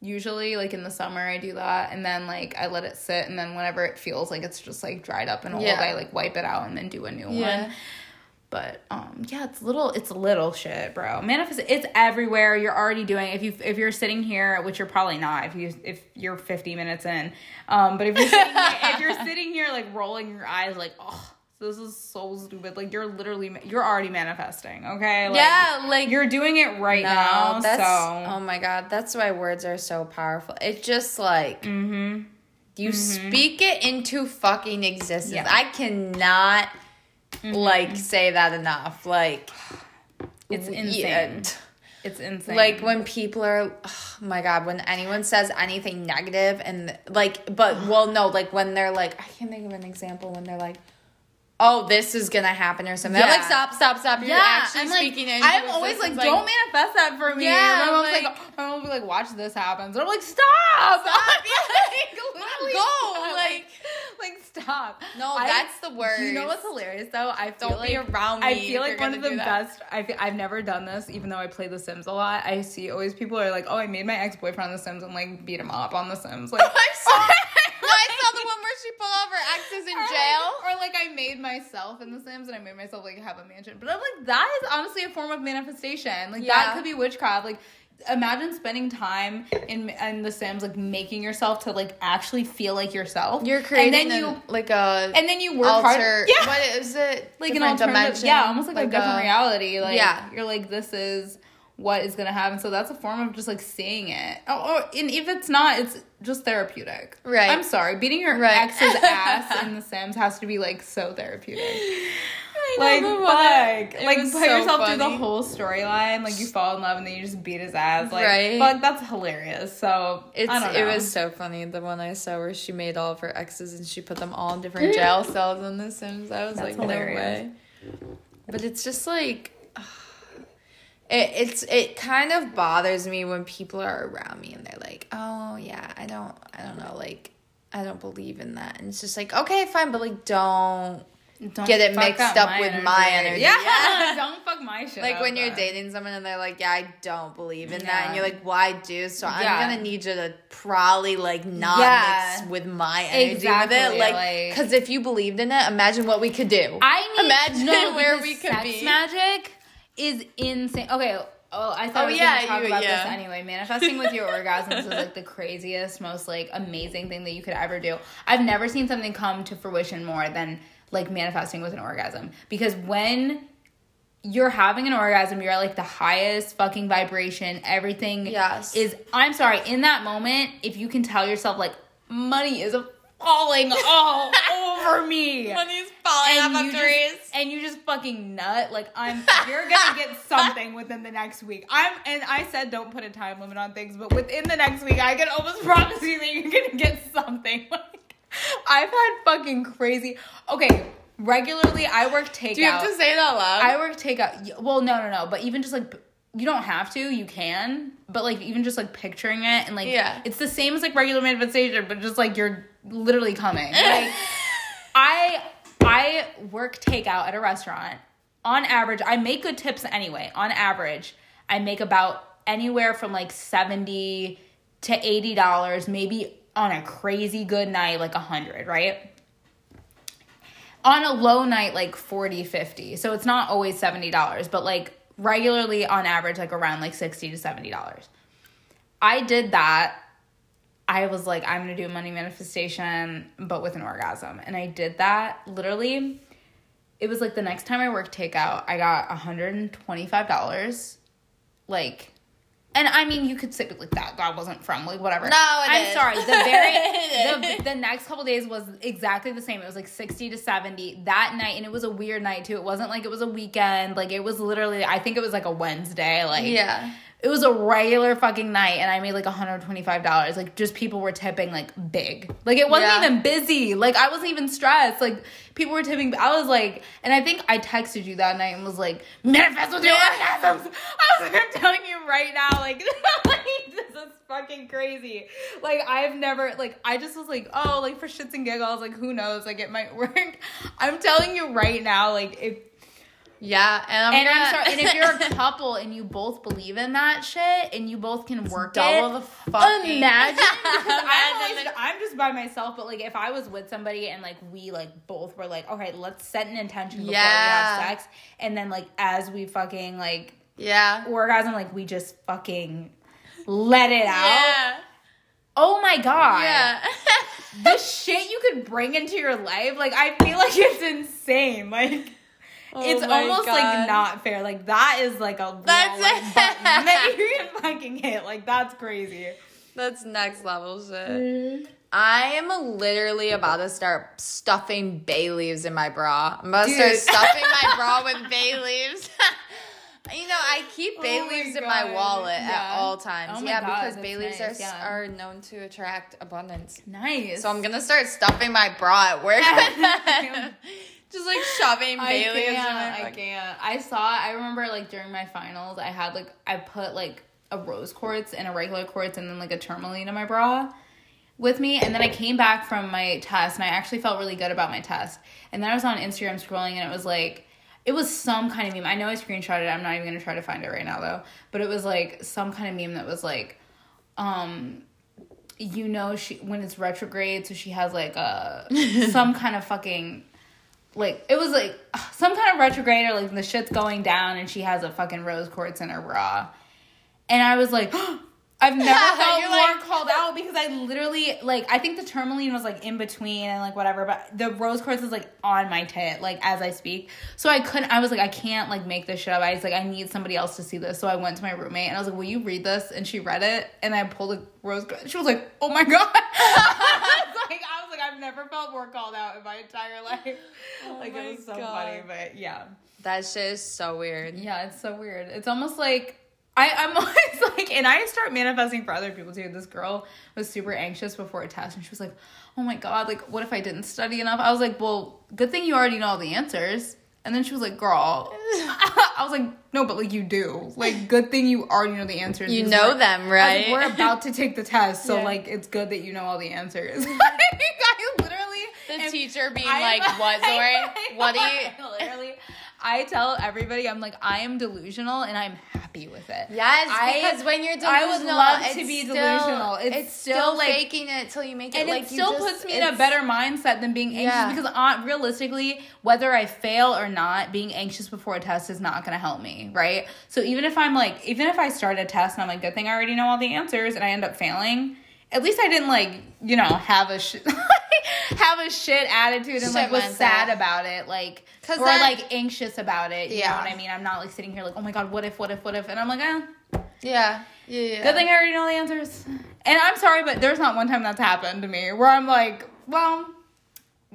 Usually like in the summer I do that and then like I let it sit and then whenever it feels like it's just like dried up and old Yeah. I like wipe it out and then do a new Yeah. one. But um yeah, it's little it's little shit, bro. Manifest it's everywhere. You're already doing if you if you're sitting here, which you're probably not if you if you're 50 minutes in. Um but if you're sitting here, if you're sitting here like rolling your eyes like, "Oh, this is so stupid." Like you're literally you're already manifesting, okay? Like, yeah, like you're doing it right no, now. that's so oh my god, that's why words are so powerful. It's just like Mm-hmm. you speak it into fucking existence. Yeah. Mm-hmm. I cannot Mm-hmm. like say that enough. Like It's insane. It's insane. Like when people are, oh my god, when anyone says anything negative and like, but well, no, like when they're like, I can't think of an example when they're like, oh, this is gonna happen or something. I'm like, stop, stop, stop. You're yeah, actually I'm like, speaking I'm always like, existence, don't manifest that for me. Yeah, my mom's like- like, my mom will be like, watch this happens. And I'm like, stop, Stop. like, literally Go, like- like stop. No, I- that's the worst. You know what's hilarious though? I feel Don't like be around me I feel like one of the best. I feel, I've never done this, even though I play The Sims a lot. I see always people are like, oh, I made my ex boyfriend on The Sims and like beat him up on The Sims. Like I saw, I saw the one where she pulled off her exes in or jail. Like, or like I made myself in The Sims and I made myself like have a mansion. But I'm like, that is honestly a form of manifestation. Like Yeah. that could be witchcraft. Like imagine spending time in in The Sims, like making yourself to like actually feel like yourself. You're creating and then an- you like a and then you work alter. hard. Yeah. What is it? like an alternative, dimension? yeah, almost like, a different a- reality. Like, Yeah. you're like, this is what is gonna happen. So that's a form of just like seeing it. Oh, oh and if it's not, it's just therapeutic. Right. I'm sorry, beating your Right. ex's ass in The Sims has to be like so therapeutic. I Like, know, what- fuck. it Like, put so yourself through the whole storyline. Like, you fall in love and then you just beat his ass. Like, Right. fuck, that's hilarious. So, It's I don't know. it was so funny the one I saw where she made all of her exes and she put them all in different jail cells in The Sims. I was That's like, hilarious. no way. But it's just like it, it's it kind of bothers me when people are around me and they're like, oh yeah, I don't I don't know like I don't believe in that and it's just like okay fine but like don't Don't get it mixed up up with my energy. Yeah. Yeah. don't fuck my shit like when you're dating someone and they're like, "Yeah, I don't believe in that," and you're like, "Well, do." So Yeah. I'm gonna need you to probably like not Yeah. mix with my energy Exactly, with it, like like- because if you believed in it, imagine what we could do. I need imagine no, where we could be. magic is insane. Okay. Oh, I thought Oh, I was yeah, gonna talk you- about yeah. this anyway. Manifesting with your orgasms is like the craziest, most like amazing thing that you could ever do. I've never seen something come to fruition more than like manifesting with an orgasm. Because when you're having an orgasm, you're at like the highest fucking vibration. Everything Yes. is I'm sorry, in that moment, if you can tell yourself like money is falling all over me Money's falling and off just, trees. and you just fucking nut like i'm you're gonna get something within the next week i'm and i said don't put a time limit on things but within the next week i can almost promise you that you're gonna get something like i've had fucking crazy okay regularly i work takeout Do you have to say it out loud? I work takeout. Well, no, no, no. But even just like you don't have to. You can. But like even just like picturing it and like Yeah. it's the same as like regular manifestation, but just like you're literally coming. Like I I work takeout at a restaurant. On average, I make good tips anyway. On average, I make about anywhere from like seventy to eighty dollars, maybe on a crazy good night, like a hundred, right? on a low night like 40 50 so it's not always $70 but like regularly on average like around like 60 to $70 i did that i was like i'm gonna do a money manifestation but with an orgasm and i did that literally it was like the next time i worked takeout i got $125 like and I mean, you could say like that. That wasn't from like whatever. No, it I'm is. sorry. The very the, the next couple days was exactly the same. It was like 60 to 70 that night, and it was a weird night too. It wasn't like it was a weekend. Like it was literally, I think it was like a Wednesday. Like Yeah. It was a regular fucking night, and I made like 125 dollars. Like just people were tipping like big. Like it wasn't Yeah. even busy. Like I wasn't even stressed. Like people were tipping. I was like, and I think I texted you that night and was like, manifest with your orgasms. I was like, I'm telling you right now, like, like this is fucking crazy. Like I've never, like, I just was like, oh, like for shits and giggles, like who knows, like it might work. I'm telling you right now, like if Yeah, and I'm and gonna, I'm sorry, and if you're a couple and you both believe in that shit and you both can work double it, the fucking- imagine. I'm, always- the- I'm just by myself, but like if I was with somebody and like we like both were like, okay, let's set an intention before we have sex, and then like as we fucking like yeah, orgasm, like we just fucking let it out. yeah, Oh my god, yeah. the shit you could bring into your life, like I feel like it's insane, like. Oh it's Oh my almost God. like not fair. Like that is like a That's like, it. button that you can fucking hit. Like that's crazy. That's next level shit. Mm-hmm. I am literally about to start stuffing bay leaves in my bra. I'm about to start stuffing my bra with bay leaves. you know, I keep oh bay Oh leaves in my wallet at all times. Oh yeah, God, because bay leaves nice, are yeah. are known to attract abundance. Nice. So I'm gonna start stuffing my bra at work. Just like shoving I bay in my can't. I can't. I saw. I remember like during my finals, I had like I put like a rose quartz and a regular quartz and then like a tourmaline in my bra with me and then I came back from my test and I actually felt really good about my test. And then I was on Instagram scrolling and it was like it was some kind of meme. I know I screenshotted it. I'm not even going to try to find it right now though. But it was like some kind of meme that was like um you know she when it's retrograde so she has like a some kind of fucking like it was like some kind of retrograde or like the shit's going down and she has a fucking rose quartz in her bra. And I was like, I've never felt more like- called out because I literally like I think the tourmaline was like in between and like whatever, but the rose quartz is like on my tit like as I speak. So I couldn't. I was like, I can't like make this shit up. I was like, I need somebody else to see this. So I went to my roommate and I was like, Will you read this? And she read it and I pulled a rose. quartz. She was like, Oh my god. I was like, I was like, I've never felt more called out in my entire life. Oh like it was so God. funny, but yeah. That shit is so weird. Yeah, it's so weird. It's almost like I, I'm always like, and I start manifesting for other people too. This girl was super anxious before a test, and she was like, "Oh my god, like, what if I didn't study enough?" I was like, "Well, good thing you already know all the answers." And then she was like, "Girl," I was like, "No, but like you do. Like, good thing you already know the answers. You know we're- them, right? like, we're about to take the test, so Yeah. like it's good that you know all the answers." I literally The teacher being I- like, "What, I- Zoe? What do you?" I literally, I tell everybody, I'm like, I am delusional, and I'm happy with it. Yes, I- because when you're delusional, I would love to be still- delusional. It's It's, still, still, like- faking it till you make it. and like it still just- puts me in a better mindset than being anxious Yeah. because uh, realistically whether i fail or not being anxious before a test is not going to help me right so even if i'm like even if i start a test and i'm like good thing i already know all the answers and i end up failing at least i didn't like you know have a sh- have a shit attitude and like Shit was mindset. sad about it like or that- like anxious about it you know Yeah. what i mean i'm not like sitting here like oh my god what if what if what if and i'm like eh, Yeah, yeah, yeah. Good thing I already know the answers. And I'm sorry, but there's not one time that's happened to me where I'm like, well,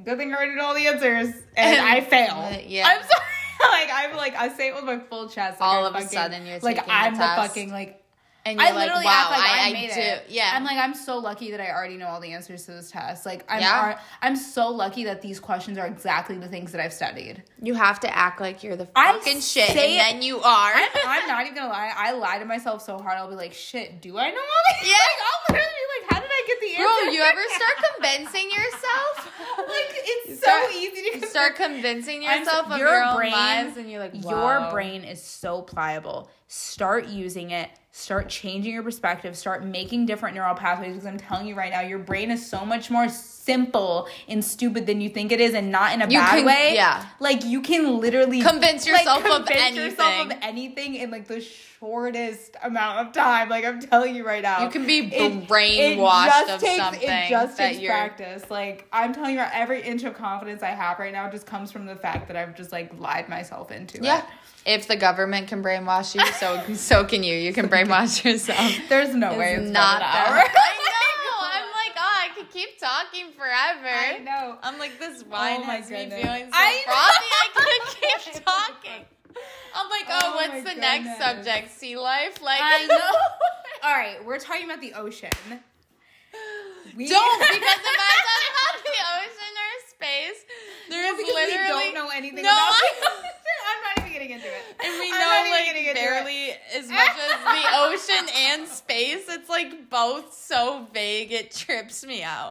good thing I already know all the answers and I fail. Yeah. I'm sorry. like I'm like I say it with my full chest. Like All I of a sudden you're like I'm test. the fucking like and you're I like, literally wow, act like I, I, I, made do. it. Yeah, I'm like I'm so lucky that I already know all the answers to this test. Like I'm Yeah. I'm so lucky that these questions are exactly the things that I've studied. you have to act like you're the I fucking shit, say and then you are. I'm not even gonna lie. I lie to myself so hard. I'll be like, shit, do I know all these? Yeah. Like, I'll literally be like, how did I get the answer? Bro, you ever start convincing yourself? like it's start- so easy to You start convincing I'm yourself so- of your your, own brain- lives, and you're like, Your brain is so pliable. Start using it. start changing your perspective, start making different neural pathways because I'm telling you right now, your brain is so much more simple and stupid than you think it is and not in a You bad can- way. yeah. Like you can literally Convince yourself of convince yourself of anything. anything in like the shortest amount of time. Like I'm telling you right now. You can be brainwashed it just of takes, something It just that takes you're- practice. Like I'm telling you, every inch of confidence I have right now just comes from the fact that I've just like lied myself into it. Yeah. it. If the government can brainwash you, so so can you. You can brainwash yourself. There's no way It's it's not not that. hour. I know. I'm like, oh, I could keep talking forever. I know. I'm like, this oh wine Oh my has me feeling so I frothy. I could keep talking. I'm like, oh, Oh what's the next subject? Sea life? Like, I know. All right, we're talking about the ocean. We Don't because if I talk about the ocean or space, there's because literally we don't know anything No, about I-. I'm not even getting into it. and we know like getting into it. barely as much as the ocean and space. It's like both so vague it trips me out.